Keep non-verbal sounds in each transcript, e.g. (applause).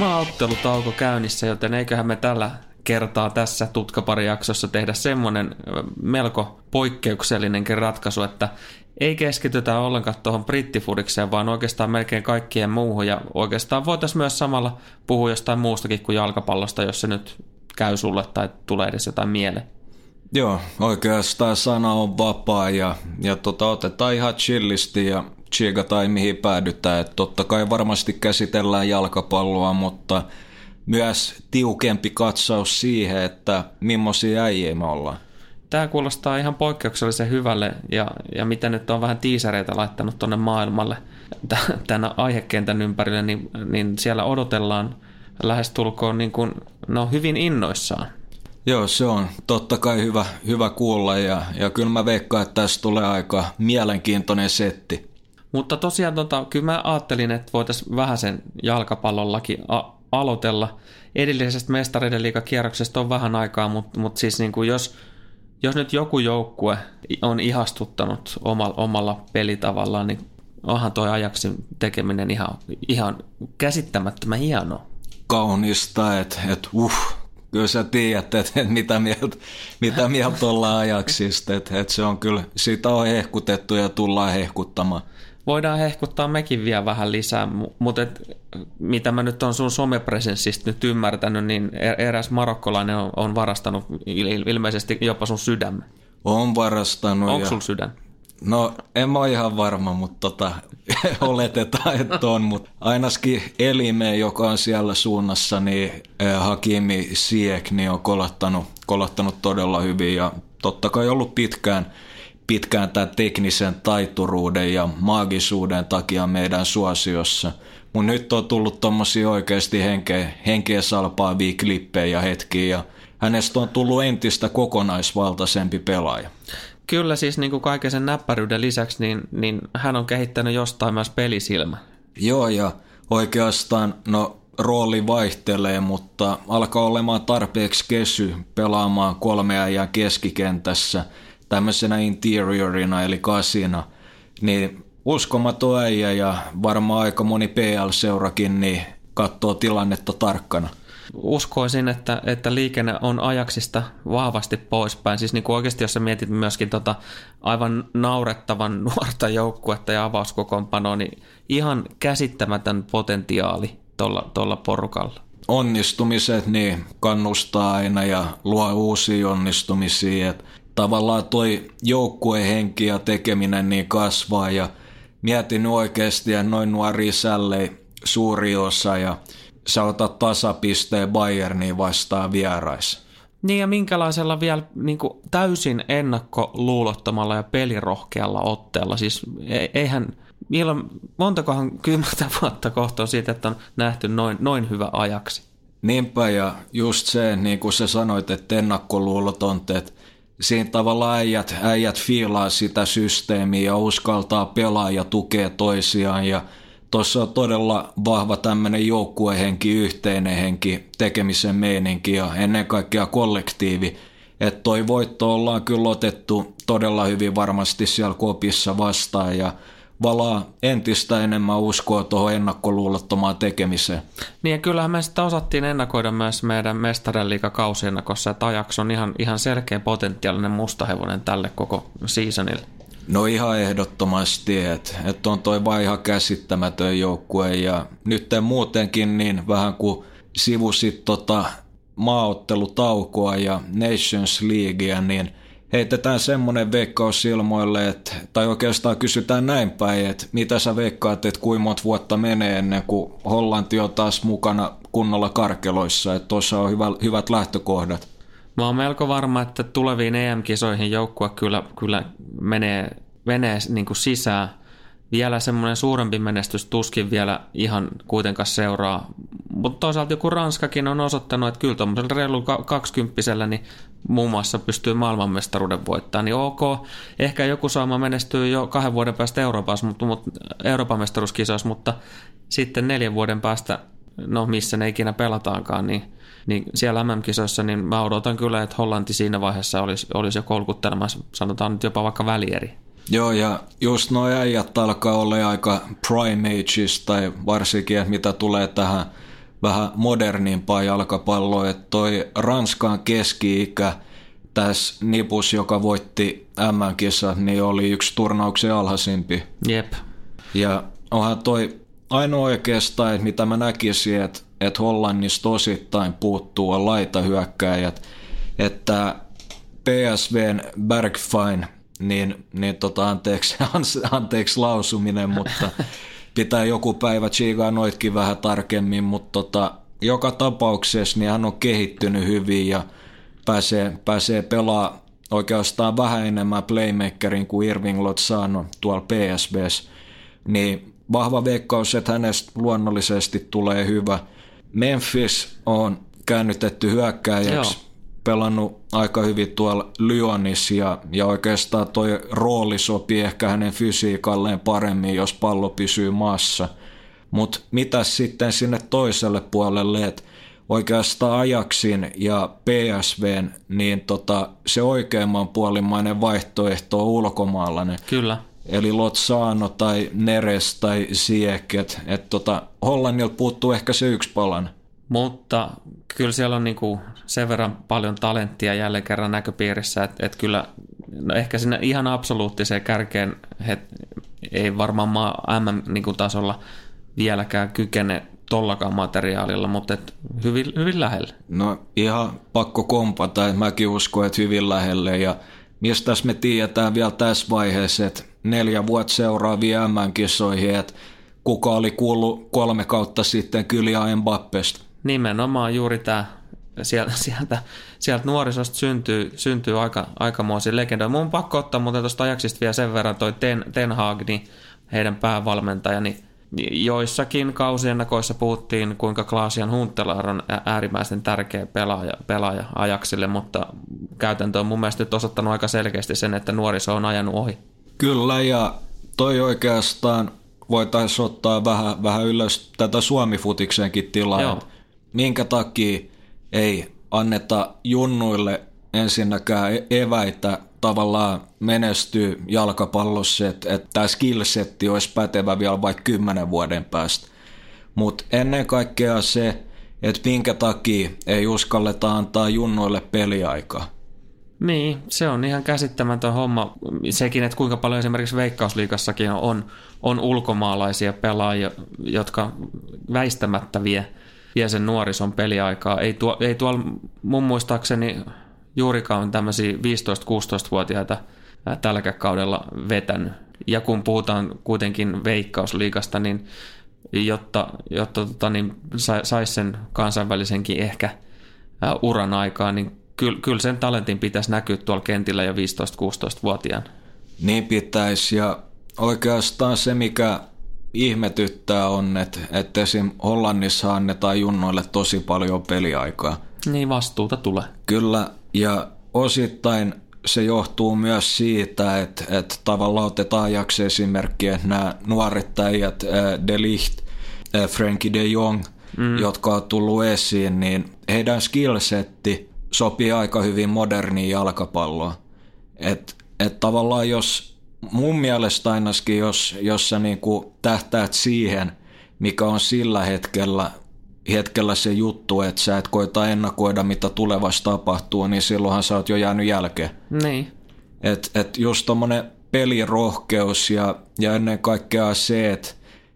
Maaottelutauko käynnissä, joten eiköhän me tällä kertaa tässä tutkaparijaksossa tehdä semmoinen melko poikkeuksellinenkin ratkaisu, että ei keskitytä ollenkaan tuohon brittifudikseen, vaan oikeastaan melkein kaikkien muuhun. Ja oikeastaan voitaisiin myös samalla puhua jostain muustakin kuin jalkapallosta, jos se nyt käy sulle tai tulee edes jotain mieleen. Joo, oikeastaan sana on vapaa ja, ja tota, otetaan ihan chillisti ja tai mihin päädytään. Et totta kai varmasti käsitellään jalkapalloa, mutta myös tiukempi katsaus siihen, että millaisia äijä me ollaan. Tämä kuulostaa ihan poikkeuksellisen hyvälle ja, ja mitä nyt on vähän tiisareita laittanut tuonne maailmalle tämän aihekentän ympärille, niin, niin siellä odotellaan lähestulkoon niin kuin, no, hyvin innoissaan. Joo, se on totta kai hyvä, hyvä kuulla ja, ja kyllä mä veikkaan, että tässä tulee aika mielenkiintoinen setti. Mutta tosiaan tota, kyllä mä ajattelin, että voitaisiin vähän sen jalkapallollakin a- aloitella. Edellisestä mestareiden liikakierroksesta on vähän aikaa, mutta, mutta siis niin kuin jos, jos nyt joku joukkue on ihastuttanut omalla, omalla pelitavallaan, niin onhan toi ajaksi tekeminen ihan, ihan käsittämättömän hienoa. Kaunista, että et, uh, kyllä sä tiedät, että mitä mieltä, mitä mieltä ollaan ajaksista, että, että se on kyllä, sitä on hehkutettu ja tullaan hehkuttamaan voidaan hehkuttaa mekin vielä vähän lisää, mutta et, mitä mä nyt on sun somepresenssistä nyt ymmärtänyt, niin e-, eräs marokkolainen on, on varastanut ilmeisesti jopa sun sydämen. On varastanut. Onko ja... sulla sydän? No en mä ole ihan varma, mutta tota, (laughs) oletetaan, että on. Mutta ainakin Elime, joka on siellä suunnassa, niin Hakimi Siek niin on kolottanut, kolottanut todella hyvin ja totta kai ollut pitkään – pitkään tämän teknisen taituruuden ja maagisuuden takia meidän suosiossa. Mun nyt on tullut tommosia oikeasti henkeä, henkeä salpaavia klippejä ja hetkiä ja hänestä on tullut entistä kokonaisvaltaisempi pelaaja. Kyllä siis niin kuin kaiken sen näppäryyden lisäksi, niin, niin hän on kehittänyt jostain myös pelisilmä. Joo ja oikeastaan, no rooli vaihtelee, mutta alkaa olemaan tarpeeksi kesy pelaamaan kolmea ja keskikentässä – tämmöisenä interiorina eli kasina, niin uskomaton äijä ja varmaan aika moni PL-seurakin niin katsoo tilannetta tarkkana. Uskoisin, että, että liikenne on ajaksista vahvasti poispäin. Siis niin kuin oikeasti, jos sä mietit myöskin tota aivan naurettavan (laughs) nuorta joukkuetta ja avauskokoonpanoa, niin ihan käsittämätön potentiaali tuolla porukalla onnistumiset niin kannustaa aina ja luo uusia onnistumisia. Et tavallaan toi joukkuehenki ja tekeminen niin kasvaa ja mietin oikeasti, ja noin nuori sälle suuri osa ja sä otat tasapisteen Bayerniin vastaan vierais. Niin ja minkälaisella vielä niin kuin täysin ennakkoluulottomalla ja pelirohkealla otteella. Siis e- eihän, milloin, montakohan kymmentä vuotta kohta on siitä, että on nähty noin, noin hyvä ajaksi. Niinpä ja just se, niin kuin sä sanoit, että ennakkoluulotonta, että siinä tavalla äijät, äijät fiilaa sitä systeemiä ja uskaltaa pelaa ja tukea toisiaan ja tuossa on todella vahva tämmöinen joukkuehenki, yhteinen henki, tekemisen meininki ja ennen kaikkea kollektiivi. Että toi voitto ollaan kyllä otettu todella hyvin varmasti siellä kopissa vastaan ja valaa entistä enemmän uskoa tuohon ennakkoluulottomaan tekemiseen. Niin ja kyllähän me sitä osattiin ennakoida myös meidän mestareliiga kausiennakossa, että Ajax on ihan, ihan selkeä potentiaalinen mustahevonen tälle koko seasonille. No ihan ehdottomasti, että et on toi vaan ihan käsittämätön joukkue ja nyt muutenkin niin vähän kuin sivusit tota maaottelutaukoa ja Nations Leaguea, niin – heitetään semmoinen veikkaus ilmoille, että, tai oikeastaan kysytään näin päin, että mitä sä veikkaat, että kuinka monta vuotta menee ennen kuin Hollanti on taas mukana kunnolla karkeloissa, että tuossa on hyvä, hyvät lähtökohdat. Mä oon melko varma, että tuleviin EM-kisoihin joukkue kyllä, kyllä menee, menee niin kuin sisään vielä semmoinen suurempi menestys tuskin vielä ihan kuitenkaan seuraa. Mutta toisaalta joku Ranskakin on osoittanut, että kyllä tuommoisella reilu kaksikymppisellä niin muun muassa pystyy maailmanmestaruuden voittamaan, niin ok, ehkä joku saama menestyy jo kahden vuoden päästä Euroopassa, mutta, mutta Euroopan mestaruuskisoissa, mutta sitten neljän vuoden päästä, no missä ne ikinä pelataankaan, niin, niin siellä MM-kisoissa, niin mä odotan kyllä, että Hollanti siinä vaiheessa olisi, olisi jo kolkuttelemassa, sanotaan nyt jopa vaikka välieri. Joo, ja just nuo äijät alkaa olla aika prime ages, tai varsinkin, mitä tulee tähän vähän modernimpaa jalkapalloa, että toi Ranskan keski-ikä tässä nipus, joka voitti M-kisa, niin oli yksi turnauksen alhaisimpi. Jep. Ja onhan toi ainoa oikeastaan, että mitä mä näkisin, että, että Hollannista osittain puuttuu on laitahyökkäjät, että PSVn Bergfine, niin, niin tota, anteeksi, (laughs) anteeksi lausuminen, mutta pitää joku päivä tsiigaa noitkin vähän tarkemmin, mutta tota, joka tapauksessa niin hän on kehittynyt hyvin ja pääsee, pääsee pelaa oikeastaan vähän enemmän playmakerin kuin Irving Lozano tuolla PSVs, niin vahva veikkaus, että hänestä luonnollisesti tulee hyvä. Memphis on käännytetty hyökkääjäksi, Joo. Pelannut aika hyvin tuolla Lyonissa ja, ja oikeastaan toi rooli sopii ehkä hänen fysiikalleen paremmin, jos pallo pysyy maassa. Mutta mitä sitten sinne toiselle puolelle, että oikeastaan Ajaksin ja PSVn, niin tota, se oikeamman puolimainen vaihtoehto on ulkomaalainen. Kyllä. Eli Lotsano tai Neres tai Siek, että et tota, Hollannilta puuttuu ehkä se yksi palan. Mutta kyllä siellä on niinku sen verran paljon talenttia jälleen kerran näköpiirissä, että et kyllä no ehkä sinne ihan absoluuttiseen kärkeen he, ei varmaan maa MM-tasolla niinku vieläkään kykene tollakaan materiaalilla, mutta et hyvin, hyvin lähelle. No ihan pakko kompata, että mäkin uskon, että hyvin lähelle ja mistä me tiedetään vielä tässä vaiheessa, että neljä vuotta seuraavia MM-kisoihin, että kuka oli kuullut kolme kautta sitten Kylian Mbappesta. Nimenomaan juuri tämä sieltä, (laughs) sieltä, sieltä nuorisosta syntyy, syntyy aika, aikamoisia legendoja. Mun on pakko ottaa muuten tuosta ajaksista vielä sen verran toi Ten, Ten Hag, niin heidän päävalmentaja, niin joissakin kausiennakoissa puhuttiin, kuinka Klaasian Huntelaar on äärimmäisen tärkeä pelaaja, pelaaja ajaksille, mutta käytäntö on mun mielestä nyt osoittanut aika selkeästi sen, että nuoriso on ajanut ohi. Kyllä, ja toi oikeastaan voitaisiin ottaa vähän, vähän ylös tätä Suomi-futiksenkin tilaa. Joo. Minkä takia ei anneta junnuille ensinnäkään e- eväitä tavallaan menestyy jalkapallossa, että, että tämä skillsetti olisi pätevä vielä vaikka kymmenen vuoden päästä. Mutta ennen kaikkea se, että minkä takia ei uskalleta antaa junnoille peliaikaa. Niin, se on ihan käsittämätön homma. Sekin, että kuinka paljon esimerkiksi Veikkausliikassakin on, on ulkomaalaisia pelaajia, jotka väistämättä vie, vie sen nuorison peliaikaa. Ei, tuo, ei tuolla mun muistaakseni juurikaan tämmöisiä 15-16-vuotiaita tälläkään kaudella vetänyt. Ja kun puhutaan kuitenkin Veikkausliikasta, niin jotta, jotta tota, niin saisi sen kansainvälisenkin ehkä uran aikaa, niin kyllä, kyllä sen talentin pitäisi näkyä tuolla kentillä jo 15-16-vuotiaan. Niin pitäisi ja oikeastaan se, mikä ihmetyttää on, että, että esim. Hollannissa annetaan junnoille tosi paljon peliaikaa. Niin vastuuta tulee. Kyllä ja osittain se johtuu myös siitä, että, että tavallaan otetaan jakse esimerkkiä, että nämä nuoret äijät, De Ligt, Frankie de Jong, mm. jotka on tullut esiin, niin heidän skillsetti sopii aika hyvin moderniin jalkapalloon. Että et tavallaan jos mun mielestä ainakin, jos, jos sä niinku tähtäät siihen, mikä on sillä hetkellä, hetkellä se juttu, että sä et koita ennakoida, mitä tulevassa tapahtuu, niin silloinhan sä oot jo jäänyt jälkeen. Niin. Et, et just tommonen pelirohkeus ja, ja ennen kaikkea se, että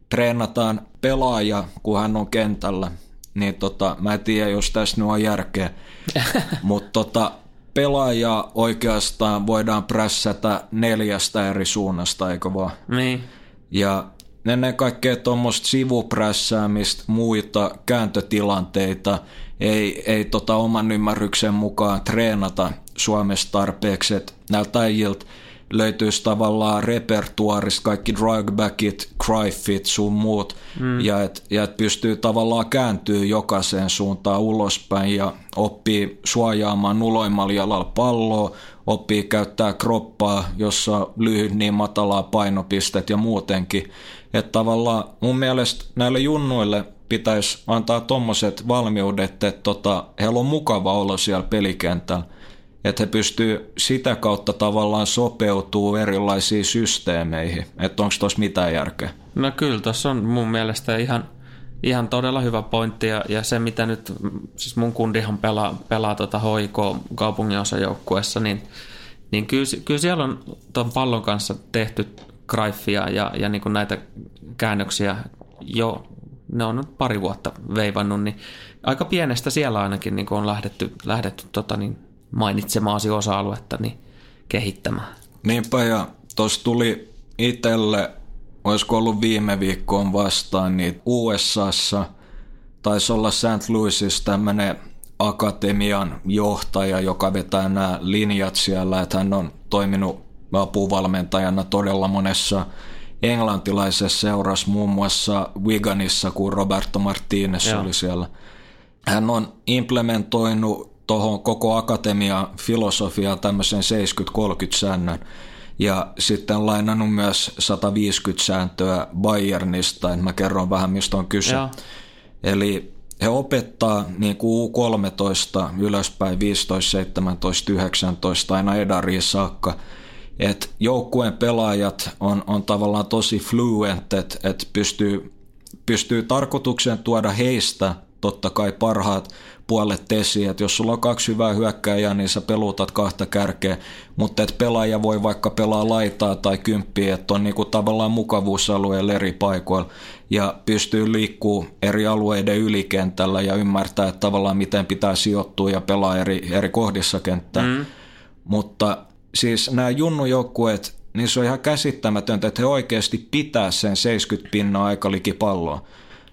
treenataan pelaaja, kun hän on kentällä, niin tota, mä en tiedä, jos tässä nyt on järkeä, (laughs) mutta tota, pelaaja oikeastaan voidaan prässätä neljästä eri suunnasta, eikö vaan? Niin. Ja ennen kaikkea tuommoista sivuprässäämistä, muita kääntötilanteita ei, ei tota oman ymmärryksen mukaan treenata Suomessa tarpeeksi, että näiltä äijiltä löytyisi tavallaan repertuarista kaikki drugbackit, cryfit, sun muut, mm. ja että ja et pystyy tavallaan kääntyy jokaiseen suuntaan ulospäin ja oppii suojaamaan nuloimmalla jalalla palloa, oppii käyttää kroppaa, jossa on lyhyt niin matalaa painopistet ja muutenkin. Että tavallaan mun mielestä näille junnuille pitäisi antaa tommoset valmiudet, että tota, heillä on mukava olla siellä pelikentällä että he pystyy sitä kautta tavallaan sopeutuu erilaisiin systeemeihin. Että onko tuossa mitään järkeä? No kyllä, tuossa on mun mielestä ihan, ihan todella hyvä pointti ja, ja se mitä nyt, siis mun kundihan pelaa, pelaa tuota HIK kaupungin osajoukkueessa, niin, niin kyllä, kyllä siellä on tuon pallon kanssa tehty graifia ja, ja niin näitä käännöksiä jo, ne on nyt pari vuotta veivannut, niin aika pienestä siellä ainakin niin on lähdetty, lähdetty tota niin, mainitsemaasi osa-aluetta niin kehittämään. Niinpä ja tuossa tuli itselle olisiko ollut viime viikkoon vastaan, niin USAssa taisi olla St. Louisissa tämmöinen akatemian johtaja, joka vetää nämä linjat siellä, että hän on toiminut apuvalmentajana todella monessa englantilaisessa seurassa, muun muassa Wiganissa, kun Roberto Martinez Joo. oli siellä. Hän on implementoinut tuohon koko akatemian filosofiaa tämmöisen 70-30 säännön, ja sitten lainannut myös 150 sääntöä Bayernista, että mä kerron vähän mistä on kyse. Ja. Eli he opettaa niin kuin U13 ylöspäin 15, 17, 19 aina edariin saakka, että joukkueen pelaajat on, on tavallaan tosi fluent, että, että pystyy, pystyy tarkoitukseen tuoda heistä totta kai parhaat puolet esiin, että jos sulla on kaksi hyvää hyökkääjää, niin sä peluutat kahta kärkeä, mutta että pelaaja voi vaikka pelaa laitaa tai kymppiä, että on niinku tavallaan mukavuusalueella eri paikoilla ja pystyy liikkuu eri alueiden ylikentällä ja ymmärtää että tavallaan miten pitää sijoittua ja pelaa eri, eri kohdissa kenttää. Mm. Mutta siis nämä junnujoukkueet, niin se on ihan käsittämätöntä, että he oikeasti pitää sen 70 pinnaa palloa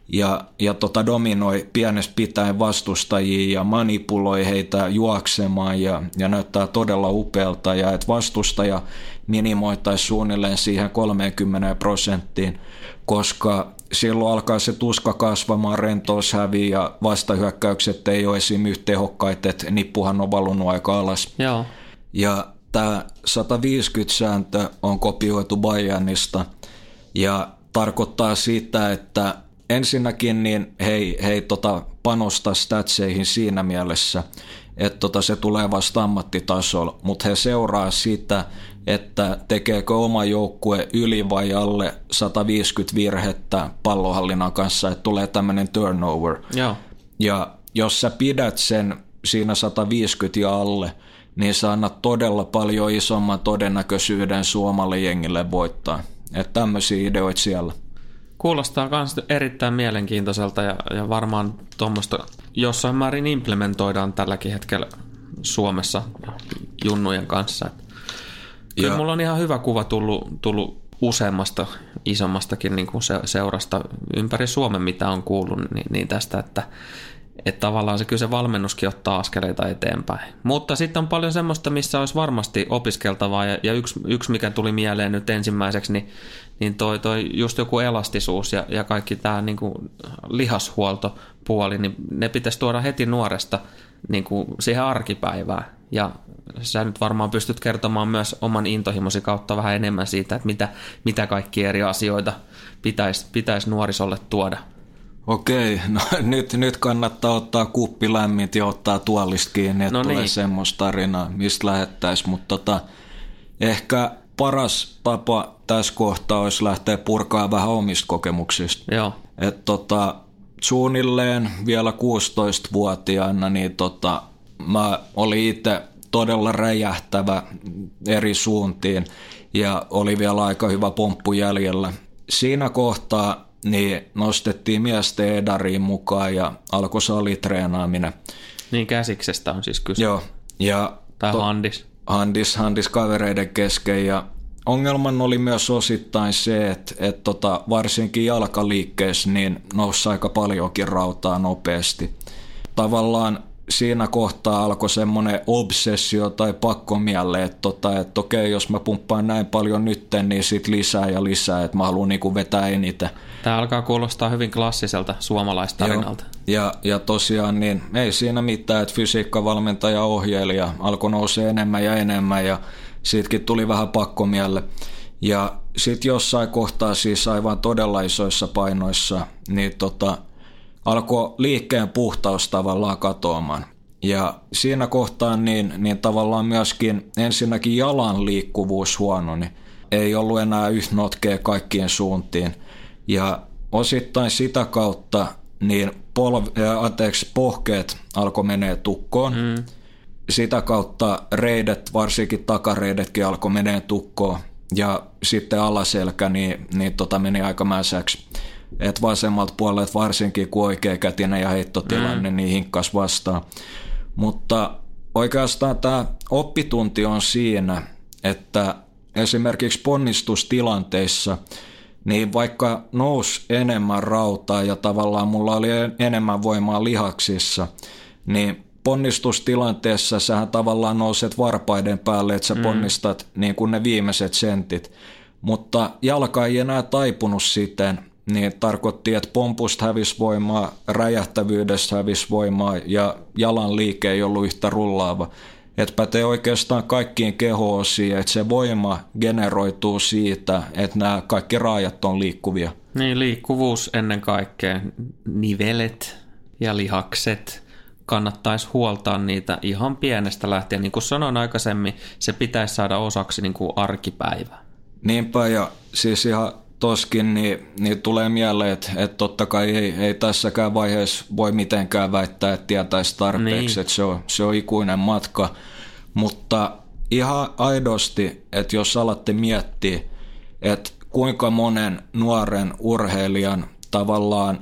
ja, ja tota dominoi pienestä pitäen vastustajia ja manipuloi heitä juoksemaan ja, ja näyttää todella upealta ja että vastustaja minimoitaisi suunnilleen siihen 30 prosenttiin, koska silloin alkaa se tuska kasvamaan, rentous häviä ja vastahyökkäykset ei ole esim. yhtä tehokkaita, että nippuhan on valunut aika alas. Joo. Ja tämä 150 sääntö on kopioitu Bayernista ja tarkoittaa sitä, että ensinnäkin niin he ei, he ei tota panosta statseihin siinä mielessä, että tota se tulee vasta ammattitasolla, mutta he seuraa sitä, että tekeekö oma joukkue yli vai alle 150 virhettä pallohallinnan kanssa, että tulee tämmöinen turnover. Joo. Ja jos sä pidät sen siinä 150 ja alle, niin sä annat todella paljon isomman todennäköisyyden suomalle jengille voittaa. Että tämmöisiä ideoita siellä. Kuulostaa myös erittäin mielenkiintoiselta ja, ja varmaan tuommoista jossain määrin implementoidaan tälläkin hetkellä Suomessa junnujen kanssa. Kyllä ja. mulla on ihan hyvä kuva tullut, tullut useammasta isommastakin niin kuin se, seurasta ympäri Suomen, mitä on kuullut, niin, niin tästä, että että tavallaan se kyllä se valmennuskin ottaa askeleita eteenpäin. Mutta sitten on paljon semmoista, missä olisi varmasti opiskeltavaa ja, ja yksi, yksi, mikä tuli mieleen nyt ensimmäiseksi, niin, niin toi, toi just joku elastisuus ja, ja kaikki tämä niin lihashuoltopuoli, niin ne pitäisi tuoda heti nuoresta niin kuin siihen arkipäivään. Ja sä nyt varmaan pystyt kertomaan myös oman intohimosi kautta vähän enemmän siitä, että mitä, mitä kaikki eri asioita pitäisi, pitäisi nuorisolle tuoda. Okei, no (laughs) nyt, nyt kannattaa ottaa kuppi lämmit ja ottaa tuolista kiinni, että no tulee niin. semmoista tarinaa, mistä lähettäisiin, mutta tota, ehkä paras tapa tässä kohtaa olisi lähteä purkaa vähän omista kokemuksista. Joo. Et tota, suunnilleen vielä 16-vuotiaana, niin tota, mä olin itse todella räjähtävä eri suuntiin ja oli vielä aika hyvä pomppu jäljellä. Siinä kohtaa niin nostettiin miesten edariin mukaan ja alkoi salitreenaaminen. Niin käsiksestä on siis kyse. Joo. Ja tai to, handis. Handis, handis kavereiden kesken ja ongelman oli myös osittain se, että, että tota, varsinkin jalkaliikkeessä niin nousi aika paljonkin rautaa nopeasti. Tavallaan siinä kohtaa alkoi semmoinen obsessio tai pakkomielle, että, tota, että okei, jos mä pumppaan näin paljon nytten, niin sit lisää ja lisää, että mä haluan niinku vetää eniten. Tämä alkaa kuulostaa hyvin klassiselta suomalaistarinalta. Joo. Ja, ja tosiaan niin ei siinä mitään, että fysiikkavalmentaja ohjailija alkoi nousee enemmän ja enemmän ja siitäkin tuli vähän pakkomielle. Ja sitten jossain kohtaa siis aivan todella isoissa painoissa, niin tota, alkoi liikkeen puhtaus tavallaan katoamaan. Ja siinä kohtaa niin, niin tavallaan myöskin ensinnäkin jalan liikkuvuus huono, niin ei ollut enää yhtä notkea kaikkien suuntiin. Ja osittain sitä kautta niin polv- äh, anteeksi, pohkeet alkoi menee tukkoon. Mm. Sitä kautta reidet, varsinkin takareidetkin alkoi menee tukkoon. Ja sitten alaselkä niin, niin tota meni aika mäsäksi. Et vasemmalta puolelta varsinkin kun oikeakätinen ja heittotilanne, mm. niin hinkkas vastaan. Mutta oikeastaan tämä oppitunti on siinä, että esimerkiksi ponnistustilanteissa, niin vaikka nous enemmän rautaa ja tavallaan mulla oli enemmän voimaa lihaksissa, niin ponnistustilanteessa sähän tavallaan nouset varpaiden päälle, että sä mm. ponnistat niin kuin ne viimeiset sentit. Mutta jalka ei enää taipunut siten, niin tarkoitti, että pompusta hävisi voimaa, räjähtävyydestä hävisi voimaa ja jalan liike ei ollut yhtä rullaava. Että pätee oikeastaan kaikkiin keho-osiin, että se voima generoituu siitä, että nämä kaikki raajat on liikkuvia. Niin, liikkuvuus ennen kaikkea, nivelet ja lihakset, kannattaisi huoltaa niitä ihan pienestä lähtien. Niin kuin sanoin aikaisemmin, se pitäisi saada osaksi niin kuin arkipäivää. Niinpä, ja siis ihan toskin, niin, niin tulee mieleen, että, että totta kai ei, ei tässäkään vaiheessa voi mitenkään väittää, että tietäisi tarpeeksi, niin. että se on, se on ikuinen matka. Mutta ihan aidosti, että jos alatte miettiä, että kuinka monen nuoren urheilijan tavallaan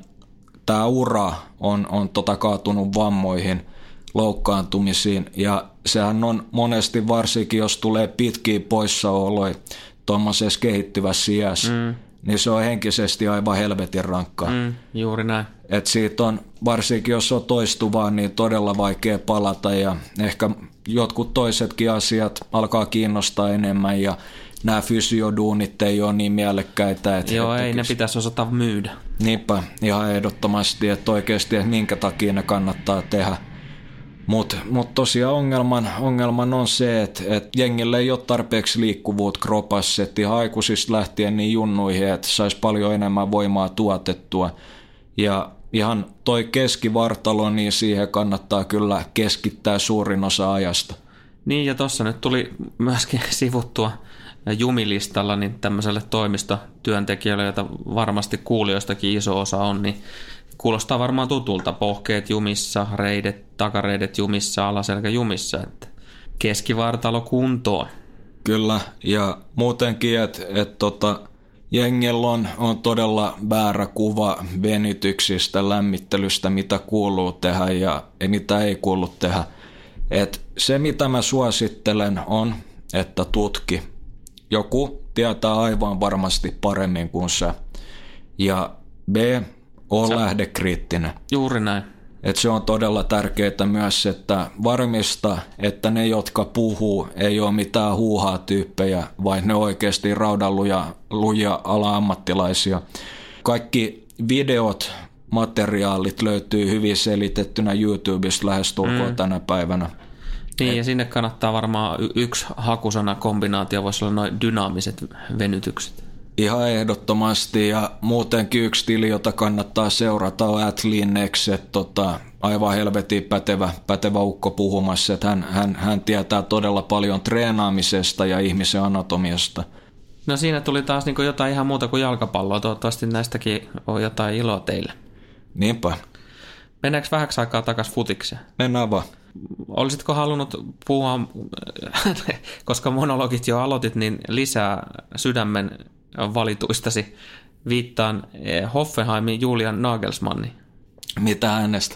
tämä ura on, on tota kaatunut vammoihin, loukkaantumisiin ja sehän on monesti varsinkin, jos tulee pitkiä poissaoloja tuommoisessa kehittyvässä iässä, mm niin se on henkisesti aivan helvetin rankkaa. Mm, juuri näin. Et siitä on, varsinkin jos on toistuvaa, niin todella vaikea palata ja ehkä jotkut toisetkin asiat alkaa kiinnostaa enemmän ja nämä fysioduunit ei ole niin mielekkäitä. Että Joo, ei ne pitäisi osata myydä. Niinpä, ihan ehdottomasti, että oikeasti, että minkä takia ne kannattaa tehdä. Mutta mut tosiaan ongelman, ongelman on se, että et jengille ei ole tarpeeksi liikkuvuutta kropassa, että ihan aikuisista lähtien niin junnuihin, että saisi paljon enemmän voimaa tuotettua. Ja ihan toi keskivartalo, niin siihen kannattaa kyllä keskittää suurin osa ajasta. Niin ja tuossa nyt tuli myöskin (laughs) sivuttua jumilistalla niin tämmöiselle toimistotyöntekijöille, joita varmasti kuulijoistakin iso osa on, niin kuulostaa varmaan tutulta. Pohkeet jumissa, reidet, takareidet jumissa, alaselkä jumissa. Että keskivartalo kuntoon. Kyllä, ja muutenkin, että et tota, jengellä on, on todella väärä kuva venytyksistä, lämmittelystä, mitä kuuluu tehdä ja mitä ei kuulu tehdä. Et se, mitä mä suosittelen, on, että tutki. Joku tietää aivan varmasti paremmin kuin sä. Ja B, ole Sä... lähdekriittinen. Juuri näin. Et se on todella tärkeää myös, että varmista, että ne, jotka puhuu, ei ole mitään huuhaa tyyppejä, vaan ne oikeasti raudanluja luja ala-ammattilaisia. Kaikki videot, materiaalit löytyy hyvin selitettynä YouTubesta lähestulkoon mm. tänä päivänä. Niin, Et... ja sinne kannattaa varmaan y- yksi hakusana kombinaatio, voisi olla noin dynaamiset venytykset. Ihan ehdottomasti ja muutenkin yksi tili, jota kannattaa seurata on Atlinex, tota, aivan helvetin pätevä, pätevä ukko puhumassa, että hän, hän, hän tietää todella paljon treenaamisesta ja ihmisen anatomiasta. No siinä tuli taas niin jotain ihan muuta kuin jalkapalloa, toivottavasti näistäkin on jotain iloa teille. Niinpä. Mennäänkö vähäksi aikaa takaisin futikseen? Mennään vaan. Olisitko halunnut puhua, (laughs) koska monologit jo aloitit, niin lisää sydämen valituistasi. Viittaan eh, Hoffenheimin Julian Nagelsmanni. Mitä hänestä?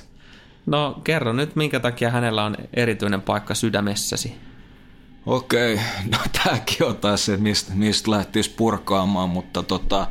No kerro nyt, minkä takia hänellä on erityinen paikka sydämessäsi. Okei, no tämäkin on taas se, mistä, mistä lähtisi purkaamaan, mutta tota,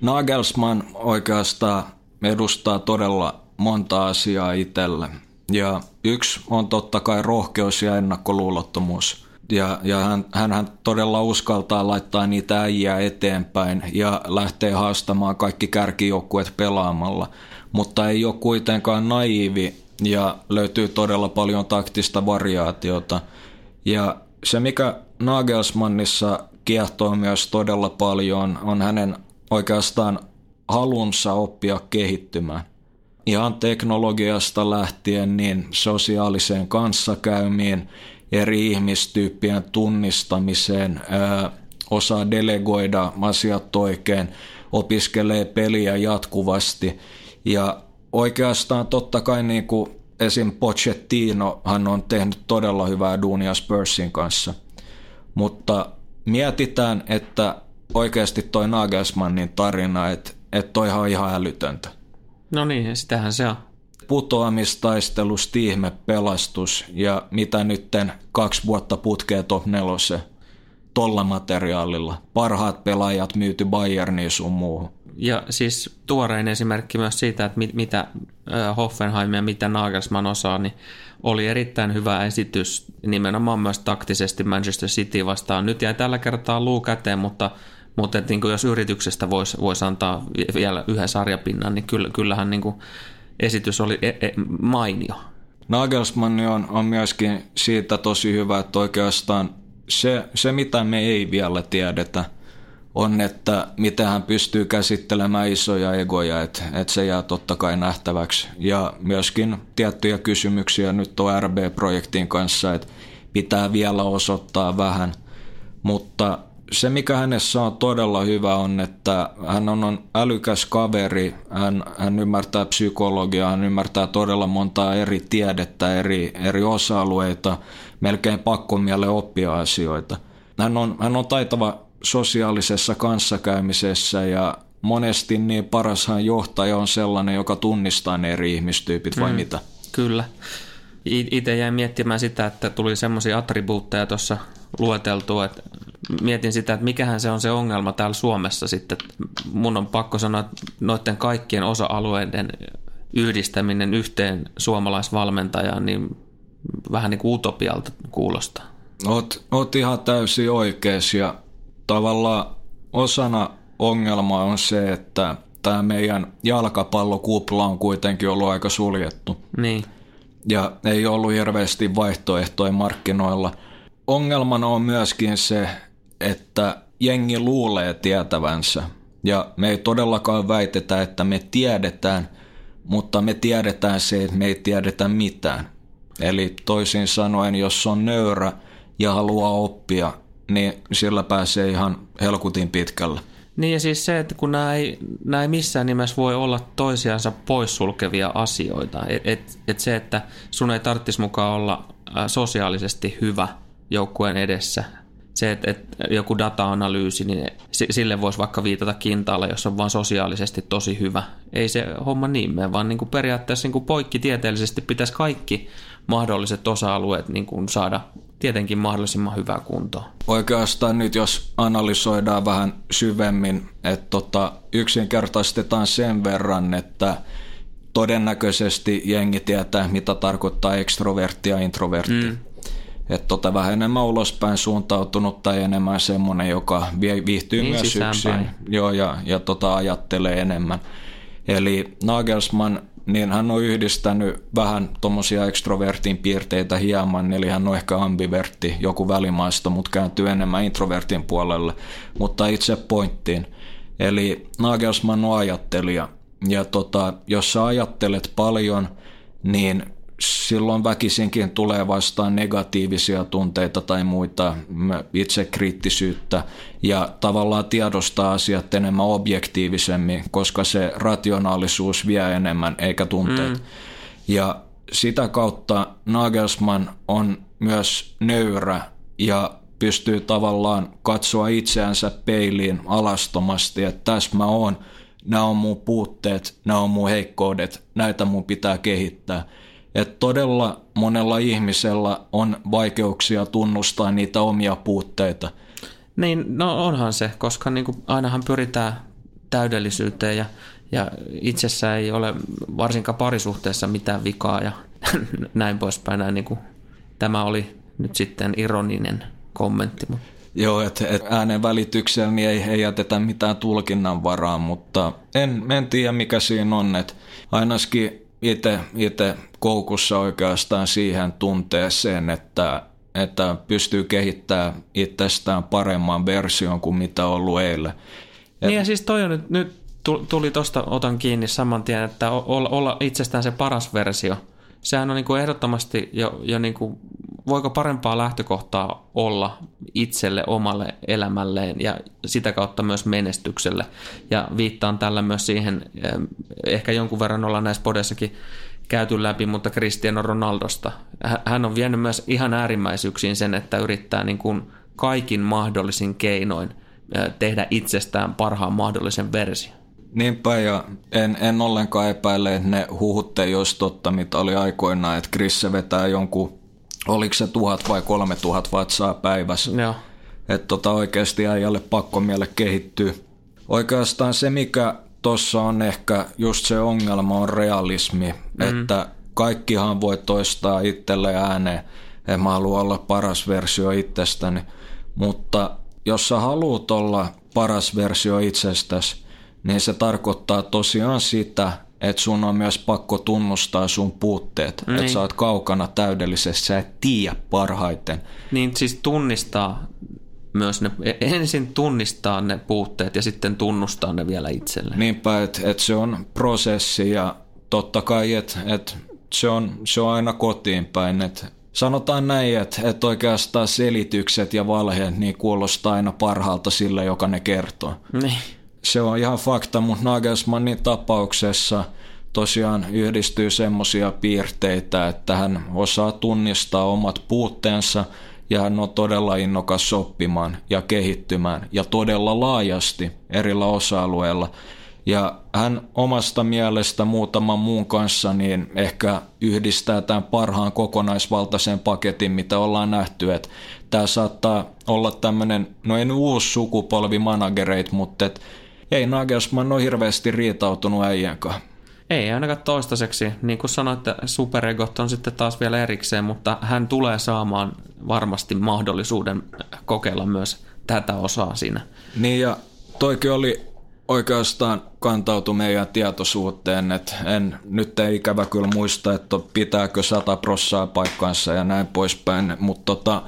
Nagelsmann oikeastaan edustaa todella monta asiaa itselle. Ja yksi on totta kai rohkeus ja ennakkoluulottomuus ja, ja hän, hän todella uskaltaa laittaa niitä äijää eteenpäin ja lähtee haastamaan kaikki kärkijoukkueet pelaamalla, mutta ei ole kuitenkaan naivi ja löytyy todella paljon taktista variaatiota. Ja se, mikä Nagelsmannissa kiehtoo myös todella paljon, on hänen oikeastaan halunsa oppia kehittymään. Ihan teknologiasta lähtien niin sosiaaliseen kanssakäymiin eri ihmistyyppien tunnistamiseen, osaa delegoida asiat oikein, opiskelee peliä jatkuvasti ja oikeastaan totta kai niin kuin esim. Pochettino hän on tehnyt todella hyvää duunia Spursin kanssa, mutta mietitään, että oikeasti toi Nagelsmannin tarina, että, että toi on ihan älytöntä. No niin, sitähän se on. Putoamistaistelu, ihme pelastus ja mitä nytten kaksi vuotta putkee top nelose tolla materiaalilla. Parhaat pelaajat myyty Bayerniin sun muuhun. Ja siis tuorein esimerkki myös siitä, että mit, mitä Hoffenheim ja mitä Nagelsmann osaa, niin oli erittäin hyvä esitys nimenomaan myös taktisesti Manchester City vastaan. Nyt jäi tällä kertaa luu käteen, mutta, mutta niin kuin jos yrityksestä voisi vois antaa vielä yhden sarjapinnan, niin kyllähän niin kuin esitys oli e, e, mainio. Nagelsmann on, on myöskin siitä tosi hyvä, että oikeastaan se, se mitä me ei vielä tiedetä – on, että miten hän pystyy käsittelemään isoja egoja, että, että se jää totta kai nähtäväksi. Ja myöskin tiettyjä kysymyksiä nyt on RB-projektin kanssa, että pitää vielä osoittaa vähän. Mutta se, mikä hänessä on todella hyvä, on, että hän on, on älykäs kaveri, hän, hän ymmärtää psykologiaa, hän ymmärtää todella montaa eri tiedettä, eri, eri osa-alueita, melkein pakkomielle oppia asioita. Hän on, hän on taitava sosiaalisessa kanssakäymisessä ja monesti niin parashan johtaja on sellainen, joka tunnistaa ne eri ihmistyypit vai mm, mitä? Kyllä. Itse jäin miettimään sitä, että tuli semmoisia attribuutteja tuossa lueteltua, että mietin sitä, että mikähän se on se ongelma täällä Suomessa sitten. Mun on pakko sanoa, että noiden kaikkien osa-alueiden yhdistäminen yhteen suomalaisvalmentajaan, niin vähän niin kuin utopialta kuulostaa. Oot, oot ihan täysin oikeas ja tavallaan osana ongelmaa on se, että tämä meidän jalkapallokupla on kuitenkin ollut aika suljettu. Niin. Ja ei ollut hirveästi vaihtoehtoja markkinoilla. Ongelmana on myöskin se, että jengi luulee tietävänsä. Ja me ei todellakaan väitetä, että me tiedetään, mutta me tiedetään se, että me ei tiedetä mitään. Eli toisin sanoen, jos on nöyrä ja haluaa oppia, niin sillä pääsee ihan helkutin pitkällä. Niin ja siis se, että kun nämä ei, nämä ei missään nimessä voi olla toisiansa poissulkevia asioita. Et, et, et se, että sun ei tarvitsisi mukaan olla sosiaalisesti hyvä joukkueen edessä. Se, että, että joku data-analyysi, niin sille voisi vaikka viitata kintaalla, jos on vain sosiaalisesti tosi hyvä. Ei se homma niin mene, vaan niin kuin periaatteessa niin kuin poikkitieteellisesti pitäisi kaikki mahdolliset osa-alueet niin kuin saada tietenkin mahdollisimman hyvää kuntoa. Oikeastaan nyt jos analysoidaan vähän syvemmin, että tota, yksinkertaistetaan sen verran, että todennäköisesti jengi tietää, mitä tarkoittaa ekstrovertti ja introvertti. Mm. Että tota, vähän enemmän ulospäin suuntautunut tai enemmän semmoinen, joka viihtyy niin myös yksin joo, ja, ja tota, ajattelee enemmän. Eli Nagelsmann niin hän on yhdistänyt vähän tuommoisia ekstrovertin piirteitä hieman, eli hän on ehkä ambivertti, joku välimaisto, mutta kääntyy enemmän introvertin puolelle, mutta itse pointtiin. Eli Nagelsmann on ajattelija, ja tota, jos sä ajattelet paljon, niin silloin väkisinkin tulee vastaan negatiivisia tunteita tai muita itsekriittisyyttä ja tavallaan tiedostaa asiat enemmän objektiivisemmin, koska se rationaalisuus vie enemmän eikä tunteet. Mm. Ja sitä kautta Nagelsmann on myös nöyrä ja pystyy tavallaan katsoa itseänsä peiliin alastomasti, että tässä mä oon, nämä on mun puutteet, nämä on mun heikkoudet, näitä mun pitää kehittää – että todella monella ihmisellä on vaikeuksia tunnustaa niitä omia puutteita. Niin, no onhan se, koska niin kuin ainahan pyritään täydellisyyteen ja, ja itsessä ei ole varsinkaan parisuhteessa mitään vikaa ja (laughs) näin poispäin. Näin niin kuin, tämä oli nyt sitten ironinen kommentti. Joo, että et äänen välityksellä niin ei, ei jätetä mitään tulkinnan varaa, mutta en, en tiedä mikä siinä on. Että ainakin itse koukussa oikeastaan siihen tunteeseen, että, että pystyy kehittämään itsestään paremman version kuin mitä on ollut eilen. Niin ja siis toi on nyt, nyt tuli tuosta, otan kiinni saman tien, että olla itsestään se paras versio. Sehän on niin kuin ehdottomasti jo, jo niin kuin voiko parempaa lähtökohtaa olla itselle, omalle elämälleen ja sitä kautta myös menestykselle. Ja viittaan tällä myös siihen, eh, ehkä jonkun verran ollaan näissä podessakin käyty läpi, mutta Cristiano Ronaldosta. Hän on vienyt myös ihan äärimmäisyyksiin sen, että yrittää niin kuin kaikin mahdollisin keinoin eh, tehdä itsestään parhaan mahdollisen versio. Niinpä, ja en, en ollenkaan epäile, että ne huhutte jos totta, mitä oli aikoinaan, että Krisse vetää jonkun, oliko se tuhat vai kolme tuhat vatsaa päivässä. Joo. Että tota oikeasti äijälle pakko miele kehittyy. Oikeastaan se, mikä tuossa on ehkä just se ongelma, on realismi. Mm. Että kaikkihan voi toistaa itselle ääneen, että mä haluan olla paras versio itsestäni. Mutta jos sä haluat olla paras versio itsestäsi, niin se tarkoittaa tosiaan sitä, että sun on myös pakko tunnustaa sun puutteet. Niin. Että sä oot kaukana täydellisesti, sä et tiedä parhaiten. Niin siis tunnistaa myös ne, ensin tunnistaa ne puutteet ja sitten tunnustaa ne vielä itselleen. Niinpä, että et se on prosessi ja totta kai, että et se, on, se on aina kotiin päin. Et sanotaan näin, että et oikeastaan selitykset ja valheet niin kuulostaa aina parhaalta sille, joka ne kertoo. Niin se on ihan fakta, mutta Nagelsmannin tapauksessa tosiaan yhdistyy semmoisia piirteitä, että hän osaa tunnistaa omat puutteensa ja hän on todella innokas oppimaan ja kehittymään ja todella laajasti erillä osa-alueilla. Ja hän omasta mielestä muutaman muun kanssa niin ehkä yhdistää tämän parhaan kokonaisvaltaisen paketin, mitä ollaan nähty, että tämä saattaa olla tämmöinen, no en uusi sukupolvi managereit, mutta että ei Nagelsmann ole hirveästi riitautunut äijänkaan. Ei ainakaan toistaiseksi. Niin kuin sanoitte, superegot on sitten taas vielä erikseen, mutta hän tulee saamaan varmasti mahdollisuuden kokeilla myös tätä osaa siinä. Niin ja toikin oli oikeastaan kantautu meidän tietoisuuteen, että en, nyt ei ikävä kyllä muista, että pitääkö sata prossaa paikkansa ja näin poispäin, mutta tota,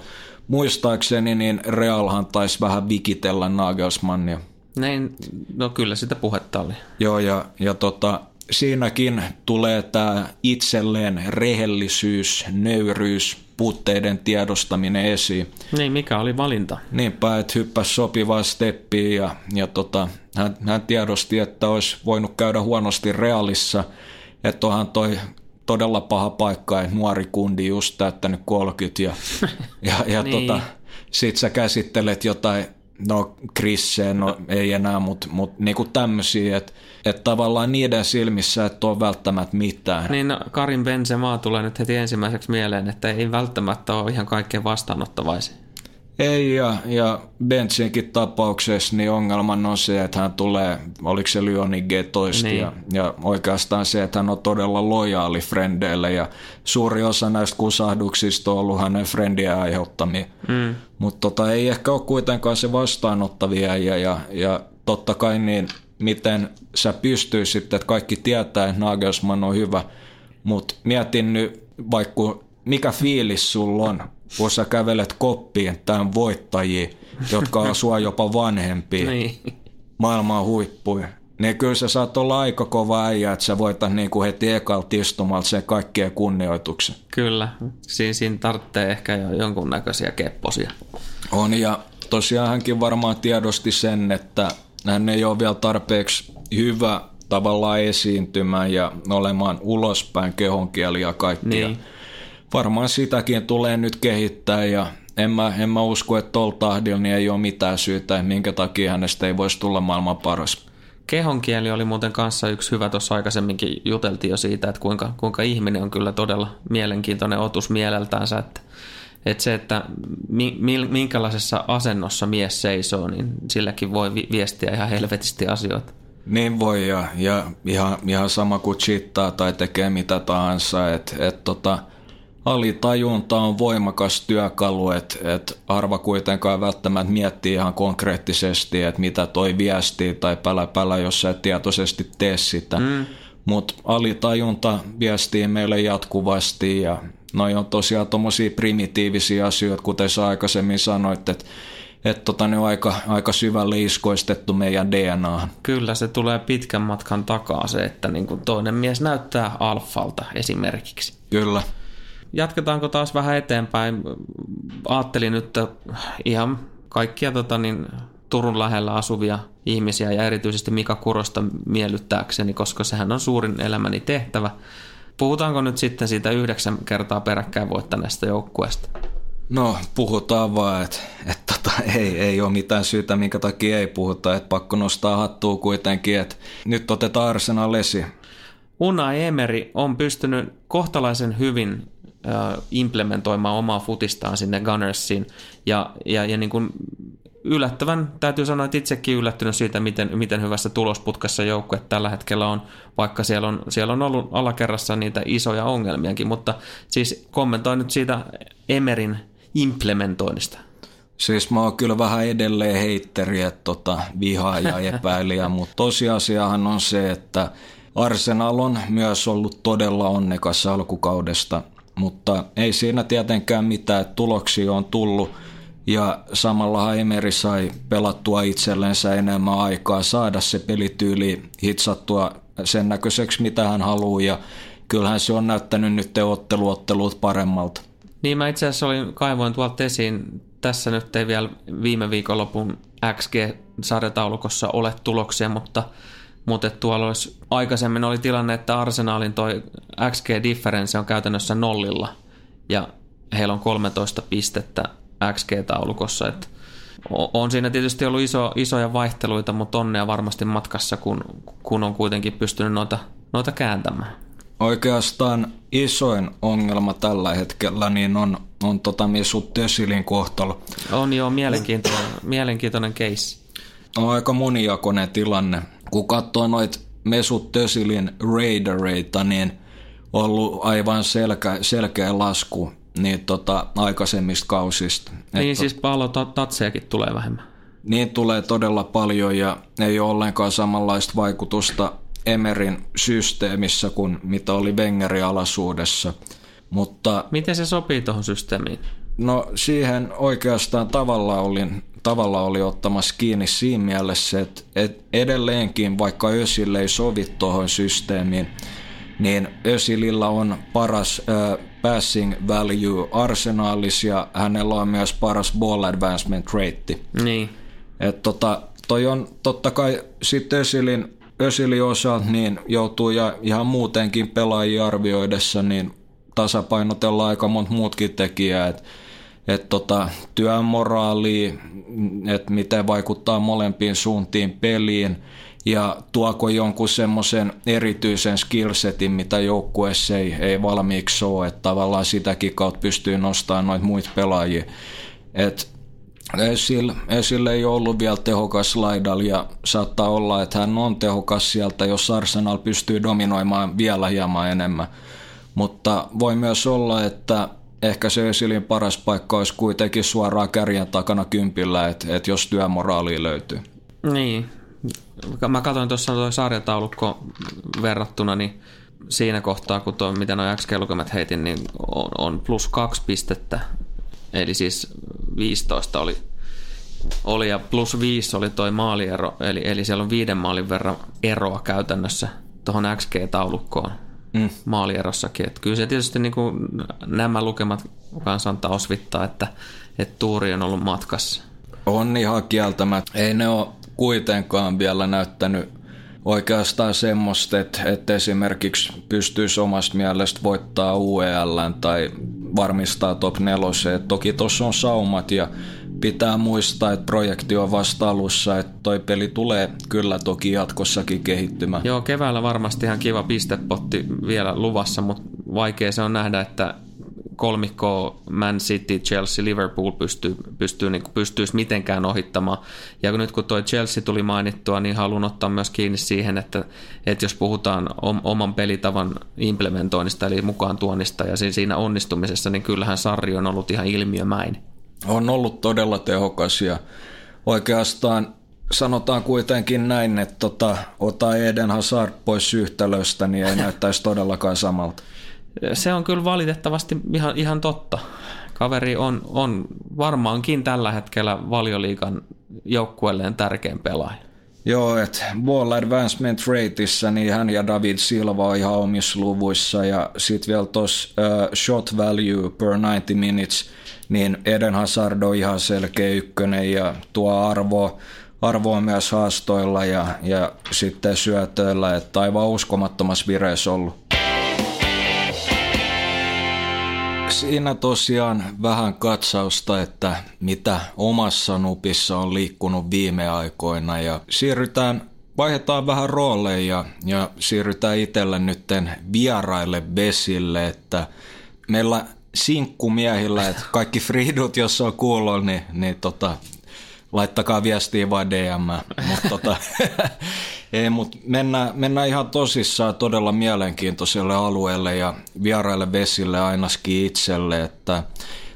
muistaakseni niin Realhan taisi vähän vikitellä Nagelsmannia näin, no kyllä sitä puhetta oli. Joo, ja, ja tota, siinäkin tulee tämä itselleen rehellisyys, nöyryys, puutteiden tiedostaminen esiin. Niin, mikä oli valinta? Niinpä, että hyppäsi sopivaa steppiä ja, ja tota, hän, hän tiedosti, että olisi voinut käydä huonosti realissa, että onhan toi todella paha paikka, että nuori kundi just täyttänyt 30 ja, ja, ja (laughs) niin. tota, sit sä käsittelet jotain no Chrisse, no ei enää, mutta mut, niinku tämmöisiä, että et tavallaan niiden silmissä et ole välttämättä mitään. Niin no, Karin Benzema tulee nyt heti ensimmäiseksi mieleen, että ei välttämättä ole ihan kaikkein vastaanottavaisia. Ei, ja, ja Bentsinkin tapauksessa niin ongelman on se, että hän tulee, oliko se Lyonin G niin. ja, ja oikeastaan se, että hän on todella lojaali frendeille ja suuri osa näistä kusahduksista on ollut hänen frendien aiheuttamia. Mm. Mutta tota, ei ehkä ole kuitenkaan se vastaanottavia ja, ja, ja totta kai niin, miten sä pystyisit, että kaikki tietää, että Nagelsmann on hyvä, mutta mietin nyt vaikka mikä fiilis sulla on, kun sä kävelet koppiin tämän voittajia, jotka on sua jopa vanhempia, (laughs) niin. maailman huippuja. Niin kyllä sä saat olla aika kova äijä, että sä voitat niin kuin heti ekalta istumalta sen kaikkien kunnioituksen. Kyllä, siinä, siinä tarvitsee ehkä jo jonkunnäköisiä kepposia. On ja tosiaan hänkin varmaan tiedosti sen, että hän ei ole vielä tarpeeksi hyvä tavallaan esiintymään ja olemaan ulospäin kehonkieli ja kaikkia. Niin varmaan sitäkin tulee nyt kehittää ja en mä, en mä usko, että tuolla tahdilla niin ei ole mitään syytä, minkä takia hänestä ei voisi tulla maailman paras. Kehonkieli oli muuten kanssa yksi hyvä, tuossa aikaisemminkin juteltiin jo siitä, että kuinka, kuinka ihminen on kyllä todella mielenkiintoinen otus mieleltänsä, että, että se, että mi, minkälaisessa asennossa mies seisoo, niin silläkin voi viestiä ihan helvetisti asioita. Niin voi ja, ja ihan, ihan sama kuin chittaa tai tekee mitä tahansa, että et tota, alitajunta on voimakas työkalu, että et harva kuitenkaan välttämättä miettii ihan konkreettisesti, että mitä toi viestii tai pälä pälä, jos sä et tietoisesti tee sitä. Mm. Mutta alitajunta viestii meille jatkuvasti ja noi on tosiaan tuommoisia primitiivisia asioita, kuten sä aikaisemmin sanoit, että että tota, ne on aika, aika syvälle iskoistettu meidän DNA. Kyllä, se tulee pitkän matkan takaa se, että niin toinen mies näyttää alfalta esimerkiksi. Kyllä. Jatketaanko taas vähän eteenpäin? Aattelin nyt että ihan kaikkia tota, niin, Turun lähellä asuvia ihmisiä ja erityisesti Mika Kurosta miellyttääkseni, koska sehän on suurin elämäni tehtävä. Puhutaanko nyt sitten siitä yhdeksän kertaa peräkkäin voittaneesta joukkueesta? No, puhutaan vaan, että, että tota, ei, ei ole mitään syytä, minkä takia ei puhuta, että pakko nostaa hattua kuitenkin, että nyt otetaan Arsenal esi. Unai Emeri on pystynyt kohtalaisen hyvin implementoimaan omaa futistaan sinne Gunnersiin. Ja, ja, ja niin kuin yllättävän, täytyy sanoa, että itsekin yllättynyt siitä, miten, miten hyvässä tulosputkassa joukkue tällä hetkellä on, vaikka siellä on, siellä on ollut alakerrassa niitä isoja ongelmiakin, mutta siis kommentoin nyt siitä Emerin implementoinnista. Siis mä oon kyllä vähän edelleen heitteri, että tota, vihaa ja epäilijä, (laughs) mutta tosiasiahan on se, että Arsenal on myös ollut todella onnekas alkukaudesta, mutta ei siinä tietenkään mitään, tuloksia on tullut – ja samalla Emeri sai pelattua itsellensä enemmän aikaa, saada se pelityyli hitsattua sen näköiseksi, mitä hän haluaa. Ja kyllähän se on näyttänyt nyt otteluottelut paremmalta. Niin mä itse asiassa olin, kaivoin tuolta esiin, tässä nyt ei vielä viime viikonlopun XG-sarjataulukossa ole tuloksia, mutta, mutta tuolla olisi, aikaisemmin oli tilanne, että Arsenalin toi XG-differenssi on käytännössä nollilla ja heillä on 13 pistettä XG-taulukossa. Että on siinä tietysti ollut iso, isoja vaihteluita, mutta onnea varmasti matkassa, kun, kun on kuitenkin pystynyt noita, noita kääntämään. Oikeastaan isoin ongelma tällä hetkellä niin on, on tota Mesut Tösilin kohtalo. On joo, mielenkiintoinen, mielenkiintoinen case. On aika monijakoinen tilanne. Kun katsoo noita Mesut Tösilin raidereita, niin on ollut aivan selkä, selkeä lasku niin tota, aikaisemmista kausista. Niin Et, siis pallo tatseakin tulee vähemmän. Niin tulee todella paljon ja ei ole ollenkaan samanlaista vaikutusta Emerin systeemissä kuin mitä oli Wengerin alaisuudessa. Mutta, Miten se sopii tuohon systeemiin? No siihen oikeastaan tavalla oli, tavalla oli ottamassa kiinni siinä mielessä, että, edelleenkin vaikka Ösille ei sovi tuohon systeemiin, niin Ösilillä on paras äh, passing value arsenaalis ja hänellä on myös paras ball advancement rate. Niin. Et tota, toi on totta kai sitten Ösilin, Ösilin osalta niin joutuu ja ihan muutenkin pelaajia arvioidessa niin tasapainotellaan aika monta muutkin tekijää, että et tota, työn moraali, että miten vaikuttaa molempiin suuntiin peliin – ja tuoko jonkun semmoisen erityisen skillsetin, mitä joukkueessa ei, ei valmiiksi ole, että tavallaan sitäkin kautta pystyy nostamaan noita muita pelaajia. Et Esil, Esil ei ollut vielä tehokas laidal ja saattaa olla, että hän on tehokas sieltä, jos Arsenal pystyy dominoimaan vielä hieman enemmän. Mutta voi myös olla, että ehkä se Esilin paras paikka olisi kuitenkin suoraan kärjen takana kympillä, että, että jos työmoraali löytyy. Niin, mä katsoin tuossa tuo sarjataulukko verrattuna, niin siinä kohtaa, kun tuo, mitä noin XG-lukemat heitin, niin on, on plus kaksi pistettä. Eli siis 15 oli, oli ja plus viisi oli toi maaliero, eli, eli siellä on viiden maalin verran eroa käytännössä tuohon XG-taulukkoon mm. maalierossakin. Et kyllä se tietysti niin kuin nämä lukemat kanssa antaa osvittaa, että, että tuuri on ollut matkassa. On ihan kieltämättä. Ei ne ole kuitenkaan vielä näyttänyt oikeastaan semmoista, että, että esimerkiksi pystyisi omasta mielestä voittaa UEL tai varmistaa top 4. Toki tuossa on saumat ja pitää muistaa, että projekti on vasta alussa, että toi peli tulee kyllä toki jatkossakin kehittymään. Joo, keväällä varmasti ihan kiva pistepotti vielä luvassa, mutta vaikea se on nähdä, että kolmikko Man City, Chelsea, Liverpool pystyy, pystyy, niin pystyisi mitenkään ohittamaan. Ja nyt kun tuo Chelsea tuli mainittua, niin haluan ottaa myös kiinni siihen, että, että jos puhutaan oman pelitavan implementoinnista eli mukaan tuonnista ja siinä onnistumisessa, niin kyllähän Sarri on ollut ihan ilmiömäin. On ollut todella tehokas ja oikeastaan sanotaan kuitenkin näin, että tota, ota Eden Hazard pois yhtälöstä, niin ei (laughs) näyttäisi todellakaan samalta. Se on kyllä valitettavasti ihan, ihan totta. Kaveri on, on varmaankin tällä hetkellä valioliikan joukkueelleen tärkein pelaaja. Joo, että Ball Advancement Rateissa niin hän ja David Silva on ihan omissa luvuissa ja sitten vielä tuossa uh, Shot Value per 90 Minutes, niin Eden Hazard on ihan selkeä ykkönen ja tuo arvo, arvo on myös haastoilla ja, ja sitten syötöillä, että aivan uskomattomassa vireessä ollut. Siinä tosiaan vähän katsausta, että mitä omassa nupissa on liikkunut viime aikoina ja siirrytään, vaihdetaan vähän rooleja ja, ja siirrytään itselle nytten vieraille vesille, että meillä sinkkumiehillä, että kaikki fridut, jos on kuullut, niin, niin tota, laittakaa viestiä vaan DM. Mutta tota, (laughs) ei, mut mennään, mennään ihan tosissaan todella mielenkiintoiselle alueelle ja vieraille vesille ainakin itselle, että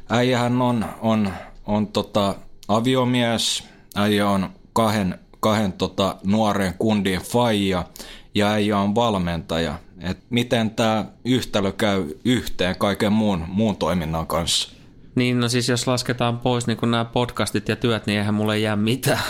äijähän on, on, on tota, aviomies, äijä on kahden, kahden tota, nuoren kundin faija ja äijä on valmentaja. Et miten tämä yhtälö käy yhteen kaiken muun, muun toiminnan kanssa? Niin, no siis jos lasketaan pois niin nämä podcastit ja työt, niin eihän mulle jää mitään.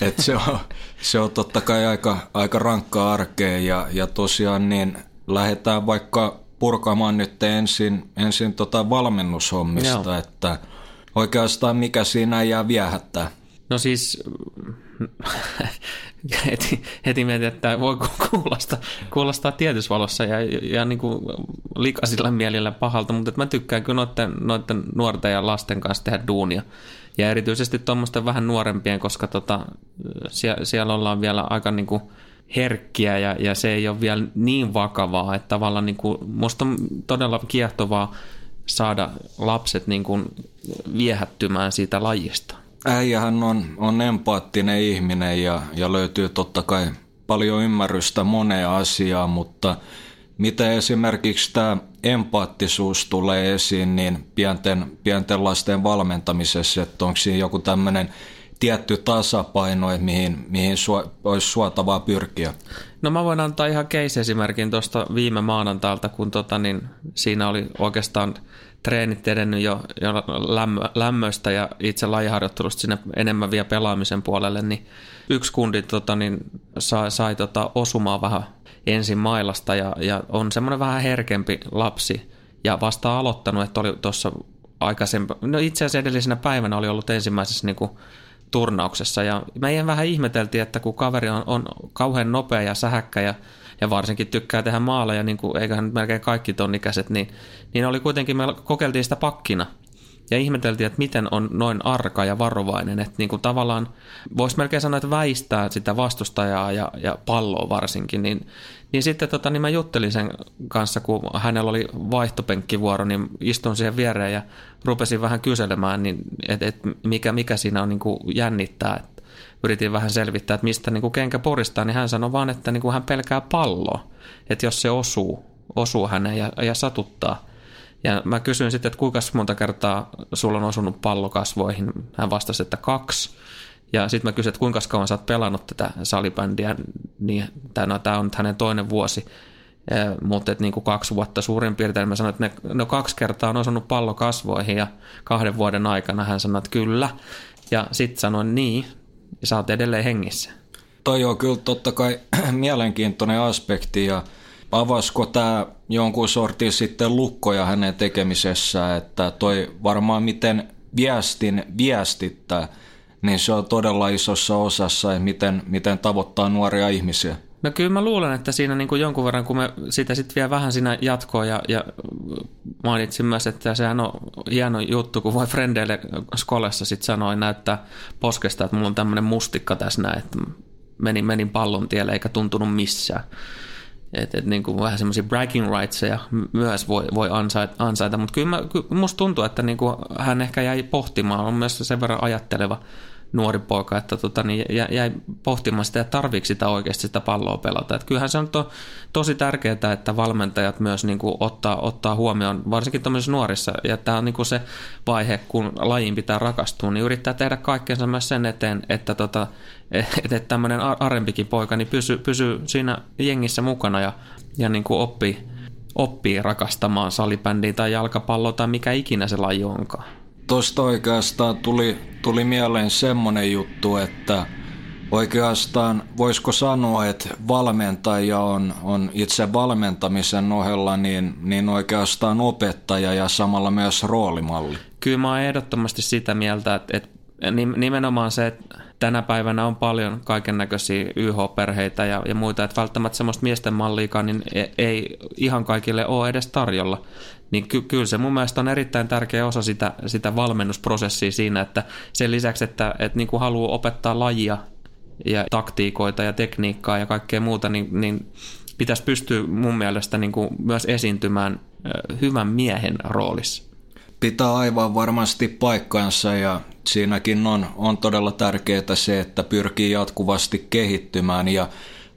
Et se, on, se on totta kai aika, aika rankkaa arkea ja, ja tosiaan niin lähdetään vaikka purkamaan nyt ensin, ensin tota valmennushommista, Joo. että oikeastaan mikä siinä jää viehättää. No siis (laughs) heti, heti mietin, että voi kuulostaa, kuulostaa tietysvalossa ja, ja niin kuin likaisilla mielillä pahalta, mutta mä tykkään kyllä noiden, noiden nuorten ja lasten kanssa tehdä duunia. Ja erityisesti tuommoisten vähän nuorempien, koska tota, siellä, siellä ollaan vielä aika niin kuin herkkiä ja, ja se ei ole vielä niin vakavaa, että tavallaan niin kuin, musta on todella kiehtovaa saada lapset niin kuin viehättymään siitä lajista äijähän on, on empaattinen ihminen ja, ja löytyy totta kai paljon ymmärrystä moneen asiaan, mutta mitä esimerkiksi tämä empaattisuus tulee esiin, niin pienten, pienten lasten valmentamisessa, että onko siinä joku tämmöinen tietty tasapaino, että mihin, mihin su, olisi suotavaa pyrkiä? No mä voin antaa ihan case-esimerkin tuosta viime maanantailta, kun tota, niin siinä oli oikeastaan – treenit edennyt jo, jo lämmö, lämmöistä ja itse lajiharjoittelusta sinne enemmän vielä pelaamisen puolelle, niin yksi kundi tota, niin sai, sai tota, osumaan vähän ensin mailasta ja, ja on semmoinen vähän herkempi lapsi ja vasta aloittanut, että oli tuossa aikaisemmin, no itse asiassa edellisenä päivänä oli ollut ensimmäisessä niin kuin, turnauksessa ja meidän vähän ihmeteltiin, että kun kaveri on, on kauhean nopea ja sähäkkä ja ja varsinkin tykkää tehdä maaleja, niin kuin, eiköhän melkein kaikki ton ikäiset, niin, niin oli kuitenkin, me kokeiltiin sitä pakkina. Ja ihmeteltiin, että miten on noin arka ja varovainen, että niin kuin tavallaan voisi melkein sanoa, että väistää sitä vastustajaa ja, ja palloa varsinkin, niin, niin sitten tota, niin mä juttelin sen kanssa, kun hänellä oli vaihtopenkkivuoro, niin istun siihen viereen ja rupesin vähän kyselemään, niin, että, että mikä, mikä siinä on niin kuin jännittää, että yritin vähän selvittää, että mistä niin kuin kenkä poristaa, niin hän sanoi vaan, että niin kuin hän pelkää palloa, että jos se osuu, osuu häneen ja, ja satuttaa. Ja mä kysyin sitten, että kuinka monta kertaa sulla on osunut pallo kasvoihin. Hän vastasi, että kaksi. Ja sitten mä kysyin, että kuinka kauan sä oot pelannut tätä salibändiä, niin tämä no, on hänen toinen vuosi. Mutta niin kuin kaksi vuotta suurin piirtein. Mä sanoin, että ne, no kaksi kertaa on osunut pallo kasvoihin ja kahden vuoden aikana hän sanoi, että kyllä. Ja sitten sanoin niin, ja sä oot edelleen hengissä. Toi on kyllä totta kai (clears throat) mielenkiintoinen aspekti ja avasko tämä jonkun sortin sitten lukkoja hänen tekemisessä, että toi varmaan miten viestin viestittää, niin se on todella isossa osassa, miten, miten tavoittaa nuoria ihmisiä. No kyllä mä luulen, että siinä niin kuin jonkun verran, kun me sitä sitten vielä vähän siinä jatkoa ja, ja mainitsin myös, että sehän on hieno juttu, kun voi frendeille skolessa sitten sanoa näyttää poskesta, että mulla on tämmöinen mustikka tässä näin, että menin, menin pallon tielle eikä tuntunut missään. Et, et niin kuin vähän semmoisia bragging rightseja myös voi, voi ansaita, ansaita. mutta kyllä, mä, kyllä musta tuntuu, että niin kuin hän ehkä jäi pohtimaan, on myös sen verran ajatteleva nuori poika, että tota, niin jäi pohtimaan sitä, että tarviiko sitä oikeasti sitä palloa pelata. Että kyllähän se on to, tosi tärkeää, että valmentajat myös niin kuin ottaa, ottaa huomioon, varsinkin tämmöisissä nuorissa, ja tämä on niin kuin se vaihe, kun lajiin pitää rakastua, niin yrittää tehdä kaikkeensa myös sen eteen, että, tota, että tämmöinen arempikin poika niin pysyy, pysyy siinä jengissä mukana ja, ja niin kuin oppii, oppii rakastamaan salibändiä tai jalkapalloa tai mikä ikinä se laji onkaan. Tuosta oikeastaan tuli, tuli mieleen semmoinen juttu, että Oikeastaan voisiko sanoa, että valmentaja on, on itse valmentamisen ohella niin, niin oikeastaan opettaja ja samalla myös roolimalli. Kyllä mä oon ehdottomasti sitä mieltä, että, että nimenomaan se, että tänä päivänä on paljon kaiken näköisiä YH-perheitä ja, ja muita, että välttämättä semmoista miesten malliikaan niin ei, ei ihan kaikille ole edes tarjolla. Niin ky, kyllä se mun mielestä on erittäin tärkeä osa sitä, sitä valmennusprosessia siinä, että sen lisäksi, että, että niin kuin haluaa opettaa lajia ja taktiikoita ja tekniikkaa ja kaikkea muuta, niin, niin pitäisi pystyä mun mielestä niin kuin myös esiintymään hyvän miehen roolissa. Pitää aivan varmasti paikkansa ja siinäkin on, on todella tärkeää se, että pyrkii jatkuvasti kehittymään ja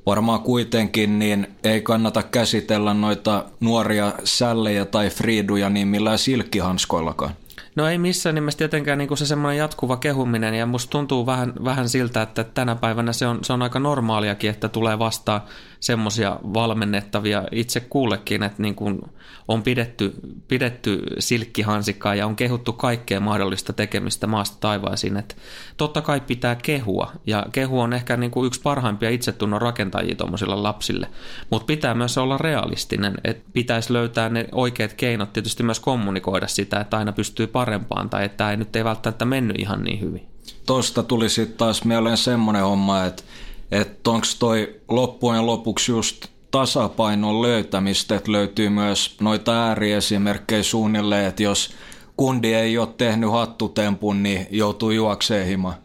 varmaan kuitenkin niin ei kannata käsitellä noita nuoria sällejä tai friiduja niin millään silkkihanskoillakaan. No ei missään nimessä tietenkään niin kuin se semmoinen jatkuva kehuminen ja musta tuntuu vähän, vähän siltä, että tänä päivänä se on, se on aika normaaliakin, että tulee vastaan semmoisia valmennettavia itse kuullekin, että niin kuin on pidetty, pidetty silkkihansikkaa ja on kehuttu kaikkea mahdollista tekemistä maasta taivaisiin. Että totta kai pitää kehua ja kehu on ehkä niin kuin yksi parhaimpia itsetunnon rakentajia tuommoisille lapsille, mutta pitää myös olla realistinen, että pitäisi löytää ne oikeat keinot tietysti myös kommunikoida sitä, että aina pystyy parempaan tai että ei nyt ei välttämättä mennyt ihan niin hyvin. Tuosta tuli sitten taas mieleen semmoinen homma, että että onko toi loppujen lopuksi just tasapainon löytämistä, että löytyy myös noita ääriesimerkkejä suunnilleen, että jos kundi ei ole tehnyt hattutempun, niin joutuu juokseen himaan.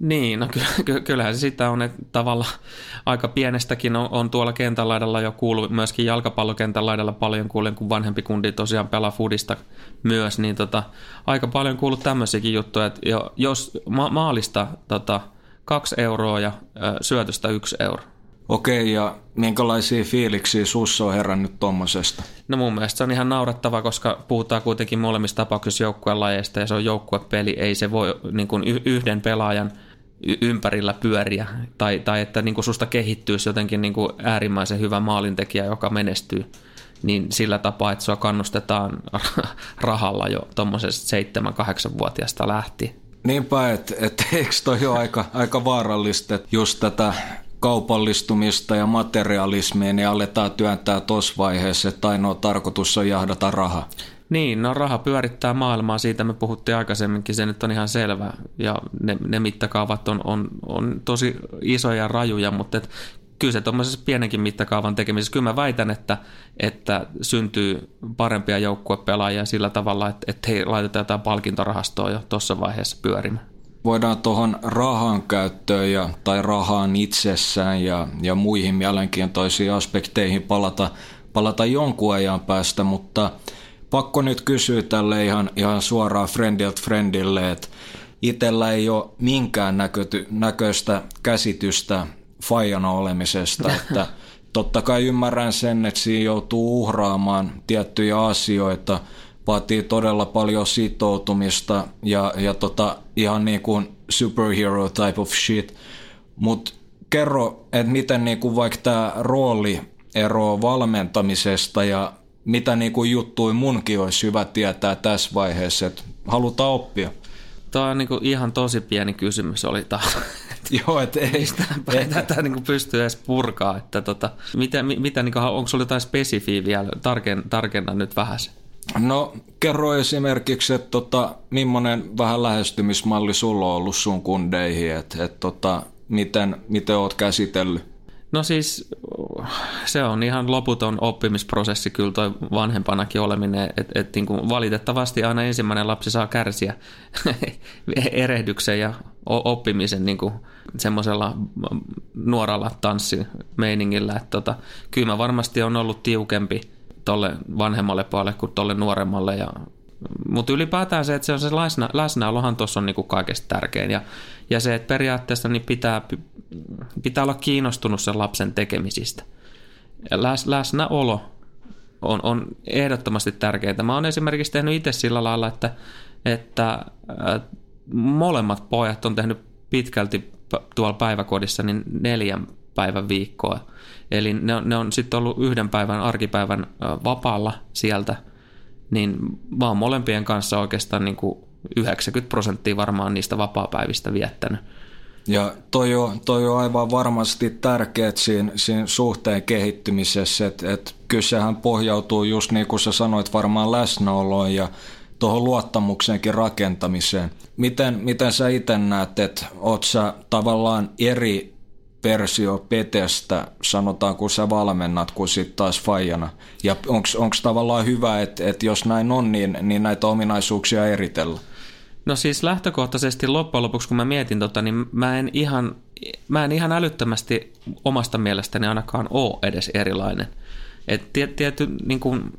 Niin, no ky- kyllähän se sitä on, että tavalla aika pienestäkin on, on tuolla kentän laidalla jo kuullut, myöskin jalkapallokentän laidalla paljon kuulen, kun vanhempi kundi tosiaan pelaa fudista myös, niin tota, aika paljon kuullut tämmöisiäkin juttuja, että jos ma- maalista tota, kaksi euroa ja syötöstä yksi euro. Okei, ja minkälaisia fiiliksiä sussa on herännyt tuommoisesta? No mun mielestä se on ihan naurettava, koska puhutaan kuitenkin molemmissa tapauksissa joukkueen lajeista ja se on joukkuepeli, ei se voi niin kuin yhden pelaajan ympärillä pyöriä tai, tai että niin kuin susta kehittyisi jotenkin niin kuin äärimmäisen hyvä maalintekijä, joka menestyy niin sillä tapaa, että sua kannustetaan (laughs) rahalla jo tuommoisesta 7-8-vuotiaasta lähtien. Niinpä, että et, (laughs) eikö toi ole aika, aika vaarallista, että just tätä kaupallistumista ja materialismia, niin aletaan työntää tuossa vaiheessa, että ainoa tarkoitus on jahdata raha. Niin, no raha pyörittää maailmaa, siitä me puhuttiin aikaisemminkin, se nyt on ihan selvä. Ja ne, ne mittakaavat on, on, on tosi isoja ja rajuja, mutta et kyllä se tuommoisessa pienenkin mittakaavan tekemisessä, kyllä mä väitän, että, että syntyy parempia joukkuepelaajia sillä tavalla, että, että he laitetaan jotain palkintorahastoa jo tuossa vaiheessa pyörimään. Voidaan tuohon rahan käyttöön ja, tai rahaan itsessään ja, ja muihin mielenkiintoisiin aspekteihin palata, palata jonkun ajan päästä, mutta pakko nyt kysyä tälle ihan, ihan suoraan friendiltä friendille, että itsellä ei ole minkään näköty, näköistä käsitystä fajana olemisesta, (laughs) että totta kai ymmärrän sen, että siinä joutuu uhraamaan tiettyjä asioita, vaatii todella paljon sitoutumista ja, ja tota, ihan niin kuin superhero type of shit, mutta kerro, että miten niin kuin vaikka tämä rooli eroaa valmentamisesta ja mitä niin kuin juttui munkin olisi hyvä tietää tässä vaiheessa, että halutaan oppia. Tämä on niin kuin ihan tosi pieni kysymys oli taas. (laughs) Joo, että ei sitä tätä niin kuin pystyy edes purkaa. Että tota, mitä, mitä, niin kuin, onko sinulla jotain spesifiä vielä? Tarken, tarkenna nyt vähän se. No kerro esimerkiksi, että tota, millainen vähän lähestymismalli sulla on ollut sun kundeihin, että et, tota, miten, miten oot käsitellyt No siis se on ihan loputon oppimisprosessi kyllä toi vanhempanakin oleminen, että et, niin valitettavasti aina ensimmäinen lapsi saa kärsiä (laughs) erehdyksen ja oppimisen niin semmoisella nuoralla tanssimeiningillä, että tota, kyllä mä varmasti on ollut tiukempi tolle vanhemmalle puolelle kuin tolle nuoremmalle ja mutta ylipäätään se, että se on se läsnä, läsnäolohan tuossa on niinku kaikesta tärkein. Ja, ja se, että periaatteessa niin pitää, pitää olla kiinnostunut sen lapsen tekemisistä. Läs, läsnäolo on, on ehdottomasti tärkeää. Mä oon esimerkiksi tehnyt itse sillä lailla, että, että äh, molemmat pojat on tehnyt pitkälti tuolla päiväkodissa niin neljän päivän viikkoa. Eli ne on, ne on sitten ollut yhden päivän arkipäivän vapaalla sieltä – niin mä oon molempien kanssa oikeastaan niin kuin 90 prosenttia varmaan niistä vapaapäivistä viettänyt. Ja toi on, toi on aivan varmasti tärkeät siinä, siinä suhteen kehittymisessä, että et kyllä sehän pohjautuu just niin kuin sä sanoit varmaan läsnäoloon ja tuohon luottamuksenkin rakentamiseen. Miten, miten sä itse näet, että oot sä tavallaan eri versio Petestä, sanotaan, kun sä valmennat, kuin sitten taas Fajana. Ja onko tavallaan hyvä, että, että jos näin on, niin, niin näitä ominaisuuksia eritellä? No siis lähtökohtaisesti loppujen lopuksi, kun mä mietin tota, niin mä en ihan, mä en ihan älyttömästi omasta mielestäni ainakaan ole edes erilainen. Et tiety, niin kun,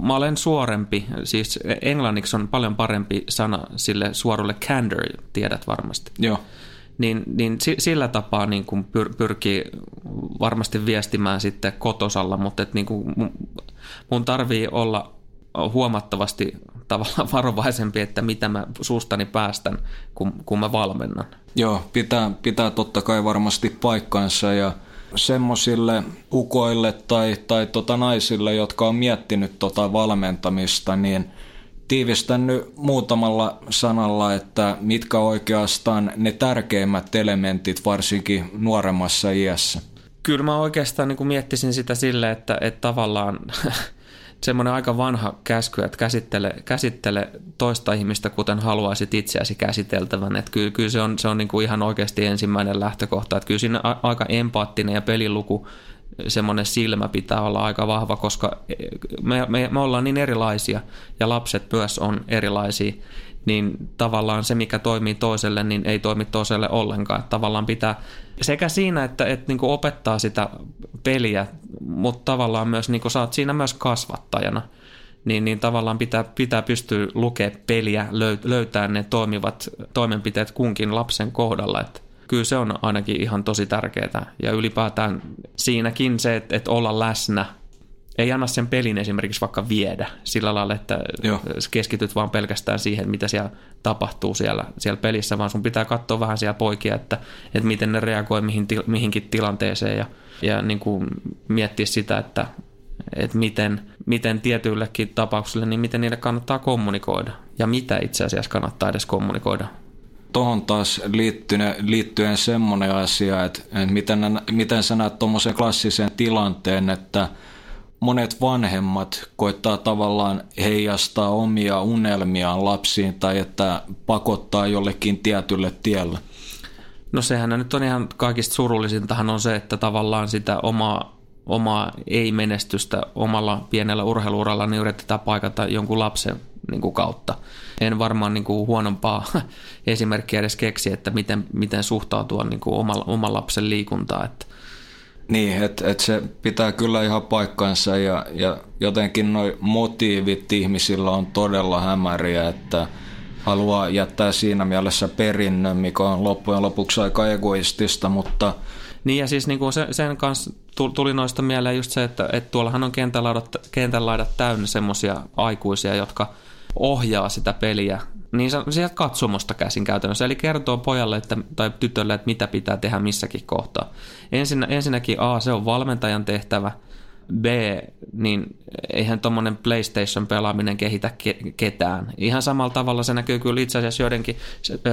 mä olen suorempi, siis englanniksi on paljon parempi sana sille suorulle candor, tiedät varmasti. Joo. Niin, niin sillä tapaa niin kun pyr, pyrkii varmasti viestimään sitten kotosalla, mutta et niin kun mun tarvii olla huomattavasti tavallaan (laughs) varovaisempi, että mitä mä suustani päästän, kun, kun mä valmennan. Joo, pitää, pitää totta kai varmasti paikkansa ja semmoisille ukoille tai, tai tota naisille, jotka on miettinyt tota valmentamista, niin tiivistän nyt muutamalla sanalla, että mitkä oikeastaan ne tärkeimmät elementit varsinkin nuoremmassa iässä. Kyllä mä oikeastaan niin miettisin sitä sille, että, että tavallaan (laughs) semmoinen aika vanha käsky, että käsittele, käsittele toista ihmistä, kuten haluaisit itseäsi käsiteltävän. Että kyllä, kyllä se on, se on niin kuin ihan oikeasti ensimmäinen lähtökohta. Että kyllä siinä aika empaattinen ja peliluku semmoinen silmä pitää olla aika vahva, koska me, me, me ollaan niin erilaisia ja lapset myös on erilaisia, niin tavallaan se, mikä toimii toiselle, niin ei toimi toiselle ollenkaan. Että tavallaan pitää sekä siinä, että, että niin opettaa sitä peliä, mutta tavallaan myös niin sä oot siinä myös kasvattajana, niin, niin tavallaan pitää, pitää pystyä lukemaan peliä, löytää ne toimivat toimenpiteet kunkin lapsen kohdalla. Että kyllä se on ainakin ihan tosi tärkeää. Ja ylipäätään siinäkin se, että, että olla läsnä – ei anna sen pelin esimerkiksi vaikka viedä sillä lailla, että Joo. keskityt vaan pelkästään siihen, mitä siellä tapahtuu siellä, siellä pelissä, vaan sun pitää katsoa vähän siellä poikia, että, että miten ne reagoi mihin, mihinkin tilanteeseen ja, ja niin kuin miettiä sitä, että, että miten, miten tietyillekin tapauksille, niin miten niille kannattaa kommunikoida ja mitä itse asiassa kannattaa edes kommunikoida tuohon taas liittyen, liittyen semmoinen asia, että, että miten, miten sä näet tuommoisen klassisen tilanteen, että – monet vanhemmat koittaa tavallaan heijastaa omia unelmiaan lapsiin tai että pakottaa jollekin tietylle tielle? No sehän nyt on ihan kaikista surullisintahan on se, että tavallaan sitä omaa, omaa ei-menestystä omalla pienellä urheiluuralla niin yritetään paikata jonkun lapsen niin kuin kautta. En varmaan niin kuin huonompaa (laughs) esimerkkiä edes keksi, että miten, miten suhtautua niin kuin oman, oman lapsen liikuntaan. Että niin, että et se pitää kyllä ihan paikkansa ja, ja jotenkin nuo motiivit ihmisillä on todella hämäriä, että haluaa jättää siinä mielessä perinnön, mikä on loppujen lopuksi aika egoistista, mutta... Niin ja siis niin kuin sen, sen kanssa tuli noista mieleen just se, että, että tuollahan on kentän laidat täynnä semmoisia aikuisia, jotka ohjaa sitä peliä niin sieltä katsomosta käsin käytännössä, eli kertoo pojalle että, tai tytölle, että mitä pitää tehdä missäkin kohtaa. Ensin, ensinnäkin A, se on valmentajan tehtävä, B, niin eihän tuommoinen PlayStation-pelaaminen kehitä ke- ketään. Ihan samalla tavalla se näkyy kyllä itse asiassa joidenkin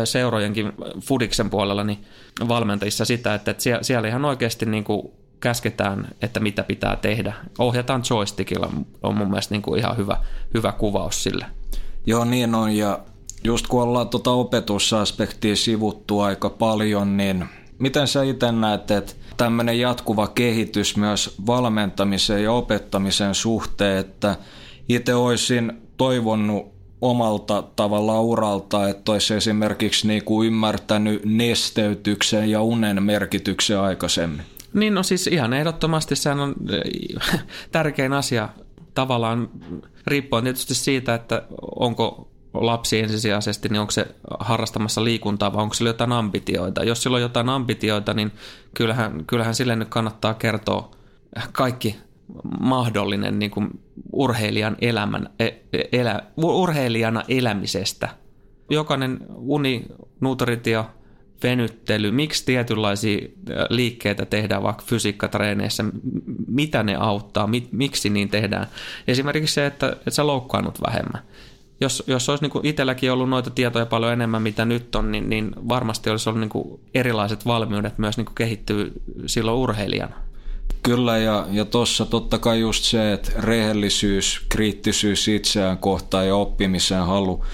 seurojenkin Fudiksen puolella niin valmentajissa sitä, että, että siellä, siellä ihan oikeasti niin kuin käsketään, että mitä pitää tehdä. Ohjataan joystickilla on mun mielestä niin kuin ihan hyvä, hyvä kuvaus sille. Joo, niin on. Ja just kun ollaan tuota opetusaspektia sivuttu aika paljon, niin miten sä itse näet, että tämmöinen jatkuva kehitys myös valmentamisen ja opettamisen suhteen, että itse olisin toivonut omalta tavalla uralta, että olisi esimerkiksi niin kuin ymmärtänyt nesteytyksen ja unen merkityksen aikaisemmin. Niin no siis ihan ehdottomasti sehän on äh, (laughs) tärkein asia tavallaan riippuen tietysti siitä, että onko lapsi ensisijaisesti, niin onko se harrastamassa liikuntaa vai onko sillä jotain ambitioita. Jos sillä on jotain ambitioita, niin kyllähän, kyllähän sille nyt kannattaa kertoa kaikki mahdollinen niin kuin urheilijan elämän, e, elä, urheilijana elämisestä. Jokainen uni, nuutritio, venyttely, miksi tietynlaisia liikkeitä tehdään vaikka fysiikkatreeneissä, mitä ne auttaa, miksi niin tehdään. Esimerkiksi se, että, että sä loukkaannut vähemmän jos, jos olisi niin itselläkin ollut noita tietoja paljon enemmän, mitä nyt on, niin, niin varmasti olisi ollut niin erilaiset valmiudet myös niin kehittyä silloin urheilijana. Kyllä, ja, ja tuossa totta kai just se, että rehellisyys, kriittisyys itseään kohtaan ja oppimisen halu.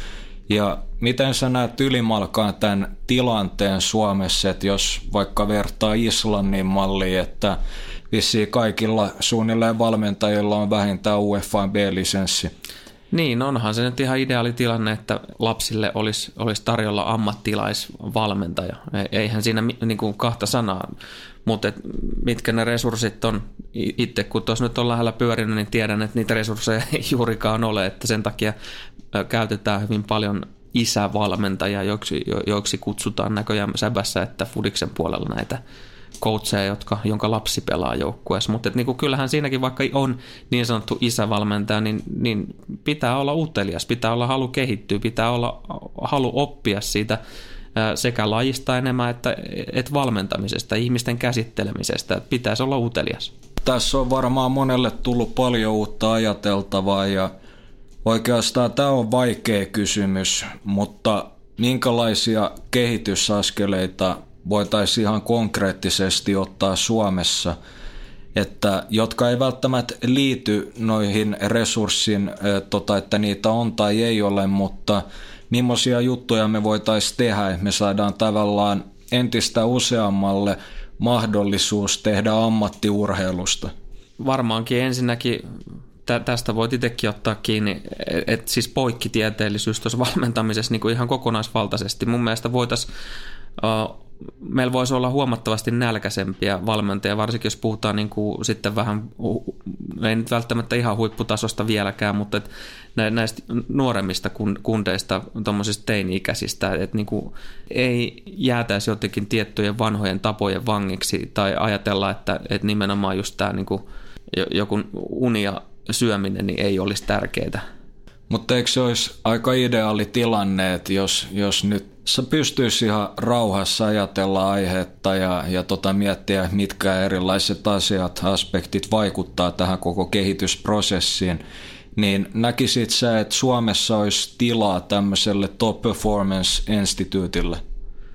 Ja miten sä näet ylimalkaan tämän tilanteen Suomessa, että jos vaikka vertaa Islannin malliin, että vissiin kaikilla suunnilleen valmentajilla on vähintään UEFA B-lisenssi. Niin, onhan se nyt ihan ideaali tilanne, että lapsille olisi, olisi tarjolla ammattilaisvalmentaja. E, eihän siinä niin kuin kahta sanaa, mutta et mitkä ne resurssit on. Itse kun tuossa nyt on lähellä pyörinyt, niin tiedän, että niitä resursseja (laughs) ei juurikaan ole, että sen takia käytetään hyvin paljon isävalmentajia, joiksi, joiksi kutsutaan näköjään säbässä, että Fudiksen puolella näitä coacheja, jotka, jonka lapsi pelaa joukkueessa. Mutta niin kuin kyllähän siinäkin, vaikka on niin sanottu isävalmentaja, niin, niin pitää olla utelias, pitää olla halu kehittyä, pitää olla halu oppia siitä sekä lajista enemmän että, että valmentamisesta, ihmisten käsittelemisestä. Pitäisi olla utelias. Tässä on varmaan monelle tullut paljon uutta ajateltavaa ja oikeastaan tämä on vaikea kysymys, mutta minkälaisia kehitysaskeleita voitaisiin ihan konkreettisesti ottaa Suomessa, että, jotka ei välttämättä liity noihin resurssin, tota, että niitä on tai ei ole, mutta millaisia juttuja me voitaisiin tehdä, että me saadaan tavallaan entistä useammalle mahdollisuus tehdä ammattiurheilusta? Varmaankin ensinnäkin tästä voit itsekin ottaa kiinni, että siis poikkitieteellisyys tuossa valmentamisessa niin kuin ihan kokonaisvaltaisesti. Mun mielestä voitaisiin meillä voisi olla huomattavasti nälkäisempiä valmentajia, varsinkin jos puhutaan niin kuin sitten vähän, ei nyt välttämättä ihan huipputasosta vieläkään, mutta et näistä nuoremmista kundeista, tuommoisista teini-ikäisistä, että niin kuin ei jäätäisi jotenkin tiettyjen vanhojen tapojen vangiksi tai ajatella, että, että nimenomaan just tämä niin kuin joku unia syöminen niin ei olisi tärkeää. Mutta eikö se olisi aika ideaali tilanne, että jos, jos nyt sä pystyisi ihan rauhassa ajatella aihetta ja, ja tota miettiä, mitkä erilaiset asiat, aspektit vaikuttaa tähän koko kehitysprosessiin, niin näkisit sä, että Suomessa olisi tilaa tämmöiselle Top Performance Instituutille?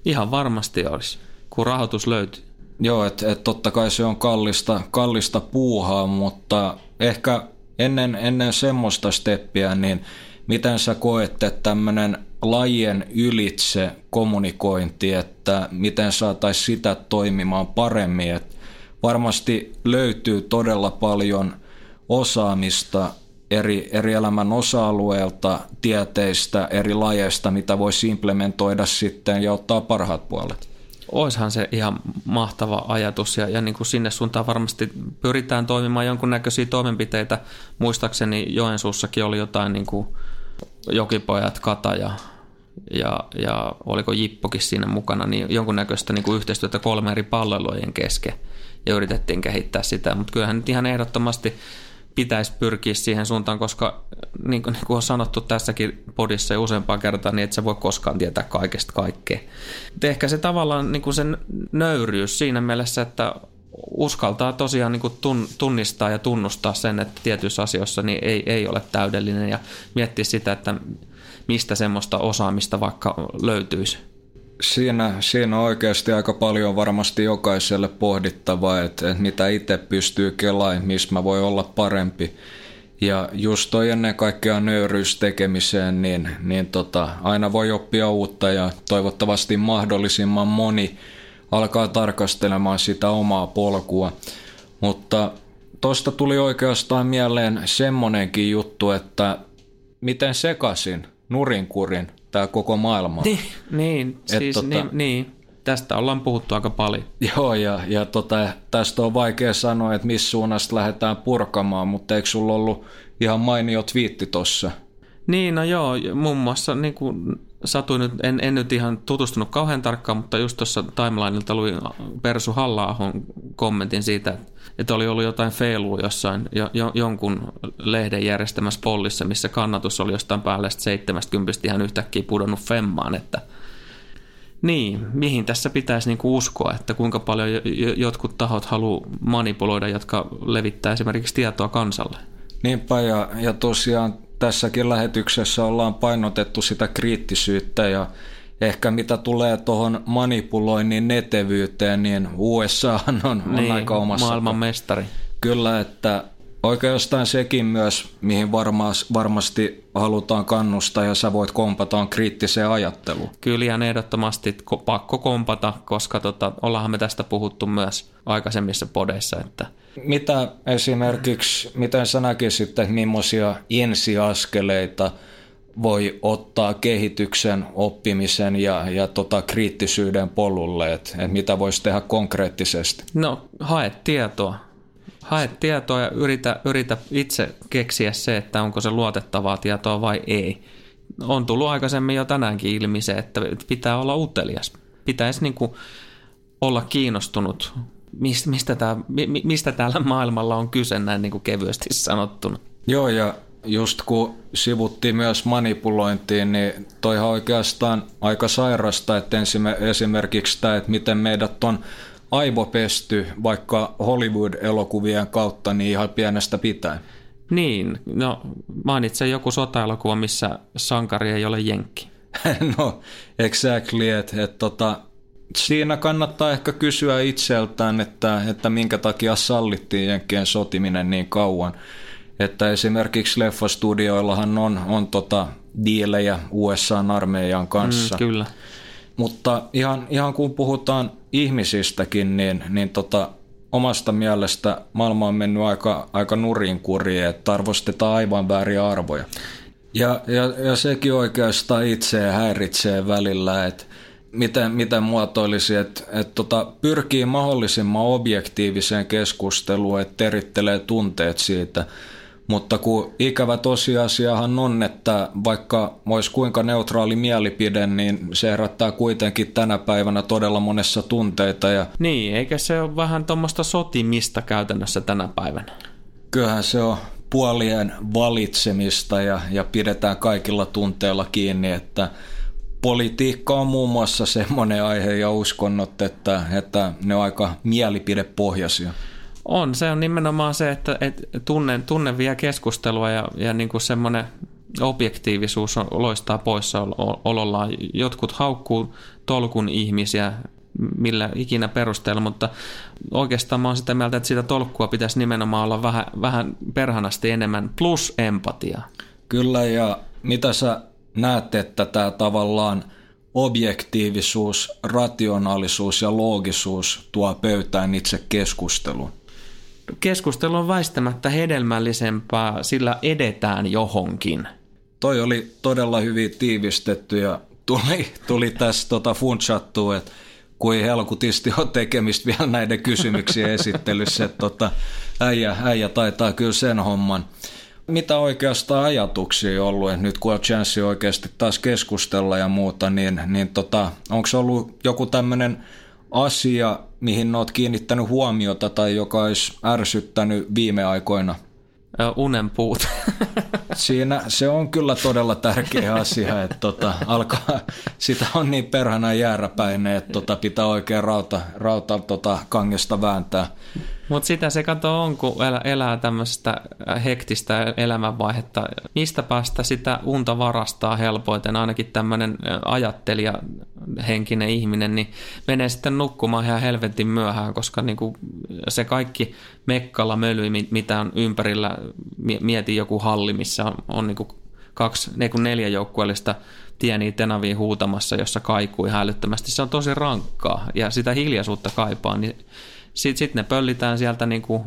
Ihan varmasti olisi, kun rahoitus löytyy. Joo, että et totta kai se on kallista, kallista puuhaa, mutta ehkä ennen, ennen semmoista steppiä, niin miten sä koet, että tämmöinen lajien ylitse kommunikointi, että miten saataisiin sitä toimimaan paremmin. Että varmasti löytyy todella paljon osaamista eri, eri elämän osa-alueilta, tieteistä, eri lajeista, mitä voisi implementoida sitten ja ottaa parhaat puolet. Oishan se ihan mahtava ajatus ja, ja niin kuin sinne suuntaan varmasti pyritään toimimaan jonkunnäköisiä toimenpiteitä. Muistaakseni Joensuussakin oli jotain niin kuin jokipojat, kata ja, ja, ja oliko Jippokin siinä mukana, niin jonkunnäköistä niin kuin yhteistyötä kolme eri palvelujen kesken ja yritettiin kehittää sitä, mutta kyllähän nyt ihan ehdottomasti pitäisi pyrkiä siihen suuntaan, koska niin kuin, niin kuin on sanottu tässäkin podissa jo useampaan kertaan, niin et sä voi koskaan tietää kaikesta kaikkea. Ehkä se tavallaan niin kuin sen nöyryys siinä mielessä, että uskaltaa tosiaan niin kuin tunnistaa ja tunnustaa sen, että tietyissä asioissa niin ei, ei ole täydellinen ja miettiä sitä, että mistä semmoista osaamista vaikka löytyisi. Siinä, siinä on oikeasti aika paljon varmasti jokaiselle pohdittavaa, että, että mitä itse pystyy kelaimaan, missä mä voi olla parempi. Ja just toi ennen kaikkea nöyryys tekemiseen, niin, niin tota, aina voi oppia uutta ja toivottavasti mahdollisimman moni alkaa tarkastelemaan sitä omaa polkua. Mutta tosta tuli oikeastaan mieleen semmonenkin juttu, että miten sekasin nurinkurin tämä koko maailma. Niin, niin, siis, tota, niin, niin, tästä ollaan puhuttu aika paljon. (laughs) Joo, ja, ja tota, tästä on vaikea sanoa, että missä suunnasta lähdetään purkamaan, mutta eikö sulla ollut ihan mainio twiitti tossa? Niin, no joo, muun muassa niin kuin satuin nyt, en, en nyt ihan tutustunut kauhean tarkkaan, mutta just tuossa timelineilta luin Persu halla kommentin siitä, että oli ollut jotain feilua jossain jo, jo, jonkun lehden järjestämässä pollissa, missä kannatus oli jostain päälle 70 ihan yhtäkkiä pudonnut femmaan, että niin, mihin tässä pitäisi niinku uskoa, että kuinka paljon jotkut tahot haluaa manipuloida, jotka levittää esimerkiksi tietoa kansalle? Niinpä, ja, ja tosiaan tässäkin lähetyksessä ollaan painotettu sitä kriittisyyttä ja ehkä mitä tulee tuohon manipuloinnin netevyyteen, niin USA on, on niin, aika omassa. maailman mestari. Kyllä, että Oikeastaan sekin myös, mihin varmasti halutaan kannustaa ja sä voit kompata on kriittiseen ajatteluun. Kyllä ihan ehdottomasti pakko kompata, koska tota, ollaanhan me tästä puhuttu myös aikaisemmissa podeissa. Että... Mitä esimerkiksi, miten sä näkisit, että millaisia ensiaskeleita voi ottaa kehityksen, oppimisen ja, ja tota kriittisyyden polulle, että, että mitä voisi tehdä konkreettisesti? No, hae tietoa hae tietoa ja yritä, yritä itse keksiä se, että onko se luotettavaa tietoa vai ei. On tullut aikaisemmin jo tänäänkin ilmi se, että pitää olla utelias. Pitäisi niin kuin olla kiinnostunut, mistä, mistä, tämä, mistä täällä maailmalla on kyse näin niin kuin kevyesti sanottuna. Joo, ja just kun sivuttiin myös manipulointiin, niin toihan oikeastaan aika sairasta, että esimerkiksi tämä, että miten meidät on aivopesty vaikka Hollywood-elokuvien kautta niin ihan pienestä pitäen. Niin, no mainitsen joku sota-elokuva, missä sankari ei ole jenkki. (laughs) no, exactly, että et, tota, siinä kannattaa ehkä kysyä itseltään, että, että minkä takia sallittiin jenkkien sotiminen niin kauan. Että esimerkiksi leffastudioillahan on, on tota diilejä USA-armeijan kanssa. Mm, kyllä. Mutta ihan, ihan kun puhutaan ihmisistäkin, niin, niin tota, omasta mielestä maailma on mennyt aika, aika nurin kuriin, että arvostetaan aivan vääriä arvoja. Ja, ja, ja sekin oikeastaan itseä häiritsee välillä, että miten, miten muotoilisi, että, että tota, pyrkii mahdollisimman objektiiviseen keskusteluun, että erittelee tunteet siitä – mutta kun ikävä tosiasiahan on, että vaikka olisi kuinka neutraali mielipide, niin se herättää kuitenkin tänä päivänä todella monessa tunteita. Ja niin, eikä se ole vähän tuommoista sotimista käytännössä tänä päivänä? Kyllähän se on puolien valitsemista ja, ja pidetään kaikilla tunteilla kiinni, että politiikka on muun muassa semmoinen aihe ja uskonnot, että, että ne on aika mielipidepohjaisia. On, se on nimenomaan se, että, että tunne, tunne vie keskustelua ja, ja niin kuin semmoinen objektiivisuus on, loistaa poissa olollaan. Jotkut haukkuu tolkun ihmisiä millä ikinä perusteella, mutta oikeastaan mä oon sitä mieltä, että sitä tolkkua pitäisi nimenomaan olla vähän, vähän perhanasti enemmän plus empatia. Kyllä ja mitä sä näet, että tämä tavallaan objektiivisuus, rationaalisuus ja loogisuus tuo pöytään itse keskusteluun? Keskustelu on väistämättä hedelmällisempää, sillä edetään johonkin. Toi oli todella hyvin tiivistetty ja tuli, tuli tässä tota funchattua, että kuin helkutisti on tekemistä vielä näiden kysymyksien esittelyssä, että tota, äijä, äijä taitaa kyllä sen homman. Mitä oikeastaan ajatuksia on ollut, että nyt kun on chanssi oikeasti taas keskustella ja muuta, niin, niin tota, onko ollut joku tämmöinen asia, mihin olet kiinnittänyt huomiota tai joka olisi ärsyttänyt viime aikoina? Unen puut. (laughs) Siinä se on kyllä todella tärkeä asia, että tota, alkaa, sitä on niin perhana jääräpäinen, että tota, pitää oikein rauta, rauta tota, kangesta vääntää. Mutta sitä se kato on, kun elää tämmöistä hektistä elämänvaihetta. Mistä päästä sitä unta varastaa helpoiten, ainakin tämmöinen ajattelija henkinen ihminen, niin menee sitten nukkumaan ihan helvetin myöhään, koska niinku se kaikki mekkala möly, mitä on ympärillä, mieti joku halli, missä on, on niinku kaksi, neljä joukkueellista tieniä tenaviin huutamassa, jossa kaikui hälyttömästi. Se on tosi rankkaa ja sitä hiljaisuutta kaipaa, niin sitten sit ne pöllitään sieltä niin kuin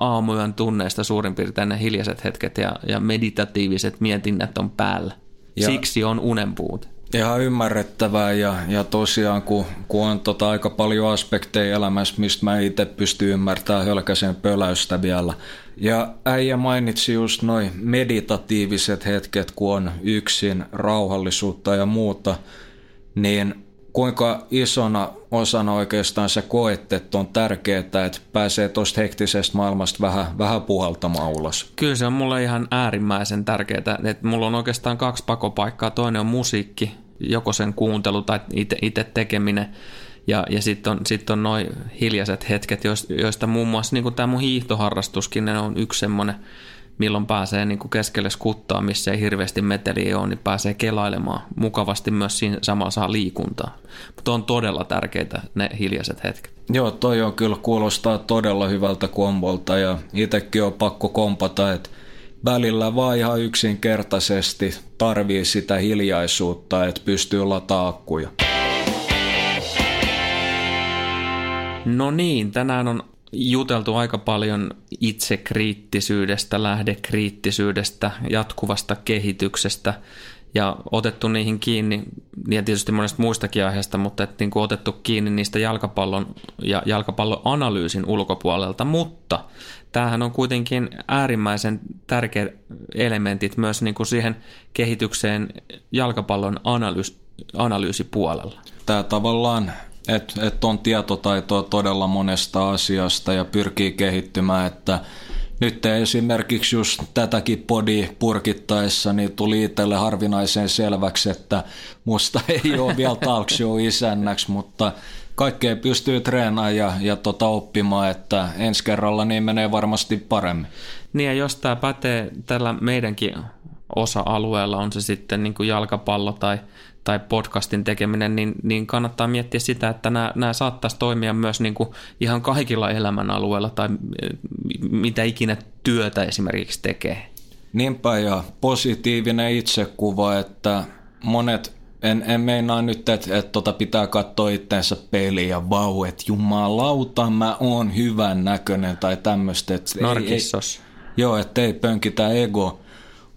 aamuyön tunneista suurin piirtein ne hiljaiset hetket ja, ja meditatiiviset mietinnät on päällä. Ja, Siksi on unen puute. Ihan ymmärrettävää ja, ja tosiaan kun, kun on tota aika paljon aspekteja elämässä, mistä mä itse pystyn ymmärtämään hölkäsen pöläystä vielä. Ja äijä mainitsi just noin meditatiiviset hetket, kun on yksin, rauhallisuutta ja muuta, niin kuinka isona osana oikeastaan sä koet, että on tärkeää, että pääsee tuosta hektisestä maailmasta vähän, vähän puhaltamaan ulos? Kyllä se on mulle ihan äärimmäisen tärkeää, että mulla on oikeastaan kaksi pakopaikkaa. Toinen on musiikki, joko sen kuuntelu tai itse tekeminen. Ja, ja sitten on, sit on noin hiljaiset hetket, joista muun muassa niin tämä mun hiihtoharrastuskin on yksi semmoinen milloin pääsee niin kuin keskelle skuttaa, missä ei hirveästi meteliä ole, niin pääsee kelailemaan mukavasti myös siinä samalla saa liikuntaa. Mutta on todella tärkeitä ne hiljaiset hetket. Joo, toi on kyllä kuulostaa todella hyvältä kombolta ja itsekin on pakko kompata, että välillä vaan ihan yksinkertaisesti tarvii sitä hiljaisuutta, että pystyy lataa akkuja. No niin, tänään on juteltu aika paljon itsekriittisyydestä, lähdekriittisyydestä, jatkuvasta kehityksestä ja otettu niihin kiinni, ja tietysti monesta muistakin aiheesta, mutta et niin kuin otettu kiinni niistä jalkapallon ja jalkapallon analyysin ulkopuolelta, mutta tämähän on kuitenkin äärimmäisen tärkeät elementit myös niin kuin siihen kehitykseen jalkapallon analyys, analyysipuolella. Tämä tavallaan että et on tietotaitoa todella monesta asiasta ja pyrkii kehittymään, että nyt esimerkiksi just tätäkin podi purkittaessa niin tuli itselle harvinaisen selväksi, että musta (laughs) ei ole vielä talkshow isännäksi, mutta kaikkea pystyy treenaamaan ja, ja tota oppimaan, että ensi kerralla niin menee varmasti paremmin. Niin ja jos tämä pätee tällä meidänkin osa-alueella, on se sitten niin kuin jalkapallo tai tai podcastin tekeminen, niin, niin kannattaa miettiä sitä, että nämä, nämä saattaisi toimia myös niin kuin ihan kaikilla elämänalueilla tai eh, mitä ikinä työtä esimerkiksi tekee. Niinpä ja positiivinen itsekuva, että monet en, en meinaa nyt, että, että tota pitää katsoa itseensä peliä ja vau, että jumalauta, mä oon hyvän näköinen tai tämmöistä. Narkissos. Joo, ettei pönkitä ego.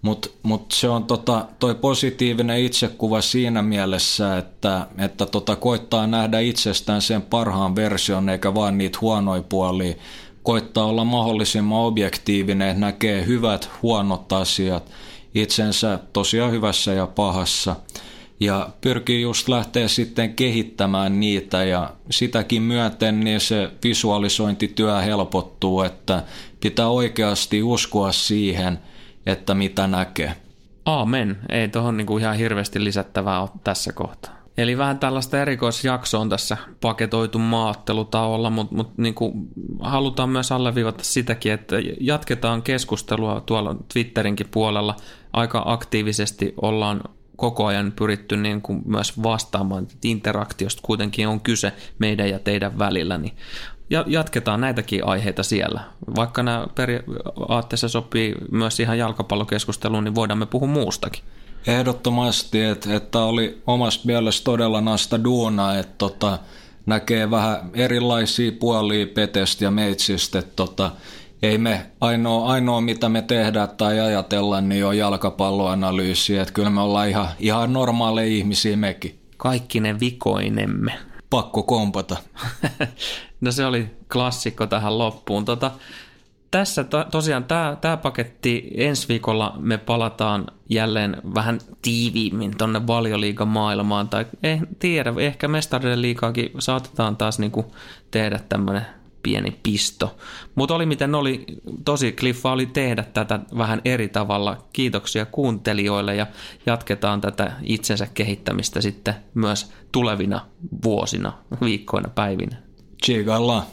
Mutta mut se on tota, toi positiivinen itsekuva siinä mielessä, että, että tota, koittaa nähdä itsestään sen parhaan version eikä vaan niitä huonoja puolia. Koittaa olla mahdollisimman objektiivinen, että näkee hyvät, huonot asiat itsensä tosiaan hyvässä ja pahassa. Ja pyrkii just lähteä sitten kehittämään niitä ja sitäkin myöten niin se visualisointityö helpottuu, että pitää oikeasti uskoa siihen – että mitä näkee. Aamen. Ei tuohon niinku ihan hirveästi lisättävää ole tässä kohtaa. Eli vähän tällaista erikoisjaksoa on tässä paketoitu maattelutauolla, mutta mut niinku halutaan myös alleviivata sitäkin, että jatketaan keskustelua tuolla Twitterinkin puolella. Aika aktiivisesti ollaan koko ajan pyritty niin kuin myös vastaamaan, että interaktiosta kuitenkin on kyse meidän ja teidän välillä, niin jatketaan näitäkin aiheita siellä. Vaikka nämä periaatteessa sopii myös ihan jalkapallokeskusteluun, niin voidaan me puhua muustakin. Ehdottomasti, että, että oli omasta mielestä todella nasta duuna, että tota, näkee vähän erilaisia puolia petestä ja meitsistä, että tota, ei me, ainoa, ainoa mitä me tehdään tai ajatellaan, niin on jalkapalloanalyysi, että kyllä me ollaan ihan, ihan normaaleja ihmisiä mekin. Kaikki ne vikoinemme pakko kompata. (laughs) no se oli klassikko tähän loppuun. Tota, tässä to, tosiaan tämä, paketti ensi viikolla me palataan jälleen vähän tiiviimmin tonne valioliigan maailmaan, tai eh, tiedä, ehkä mestarien liikaakin saatetaan taas niinku tehdä tämmöinen pieni pisto. Mutta oli miten oli, tosi kliffa oli tehdä tätä vähän eri tavalla. Kiitoksia kuuntelijoille ja jatketaan tätä itsensä kehittämistä sitten myös tulevina vuosina, viikkoina, päivinä. Chigalla.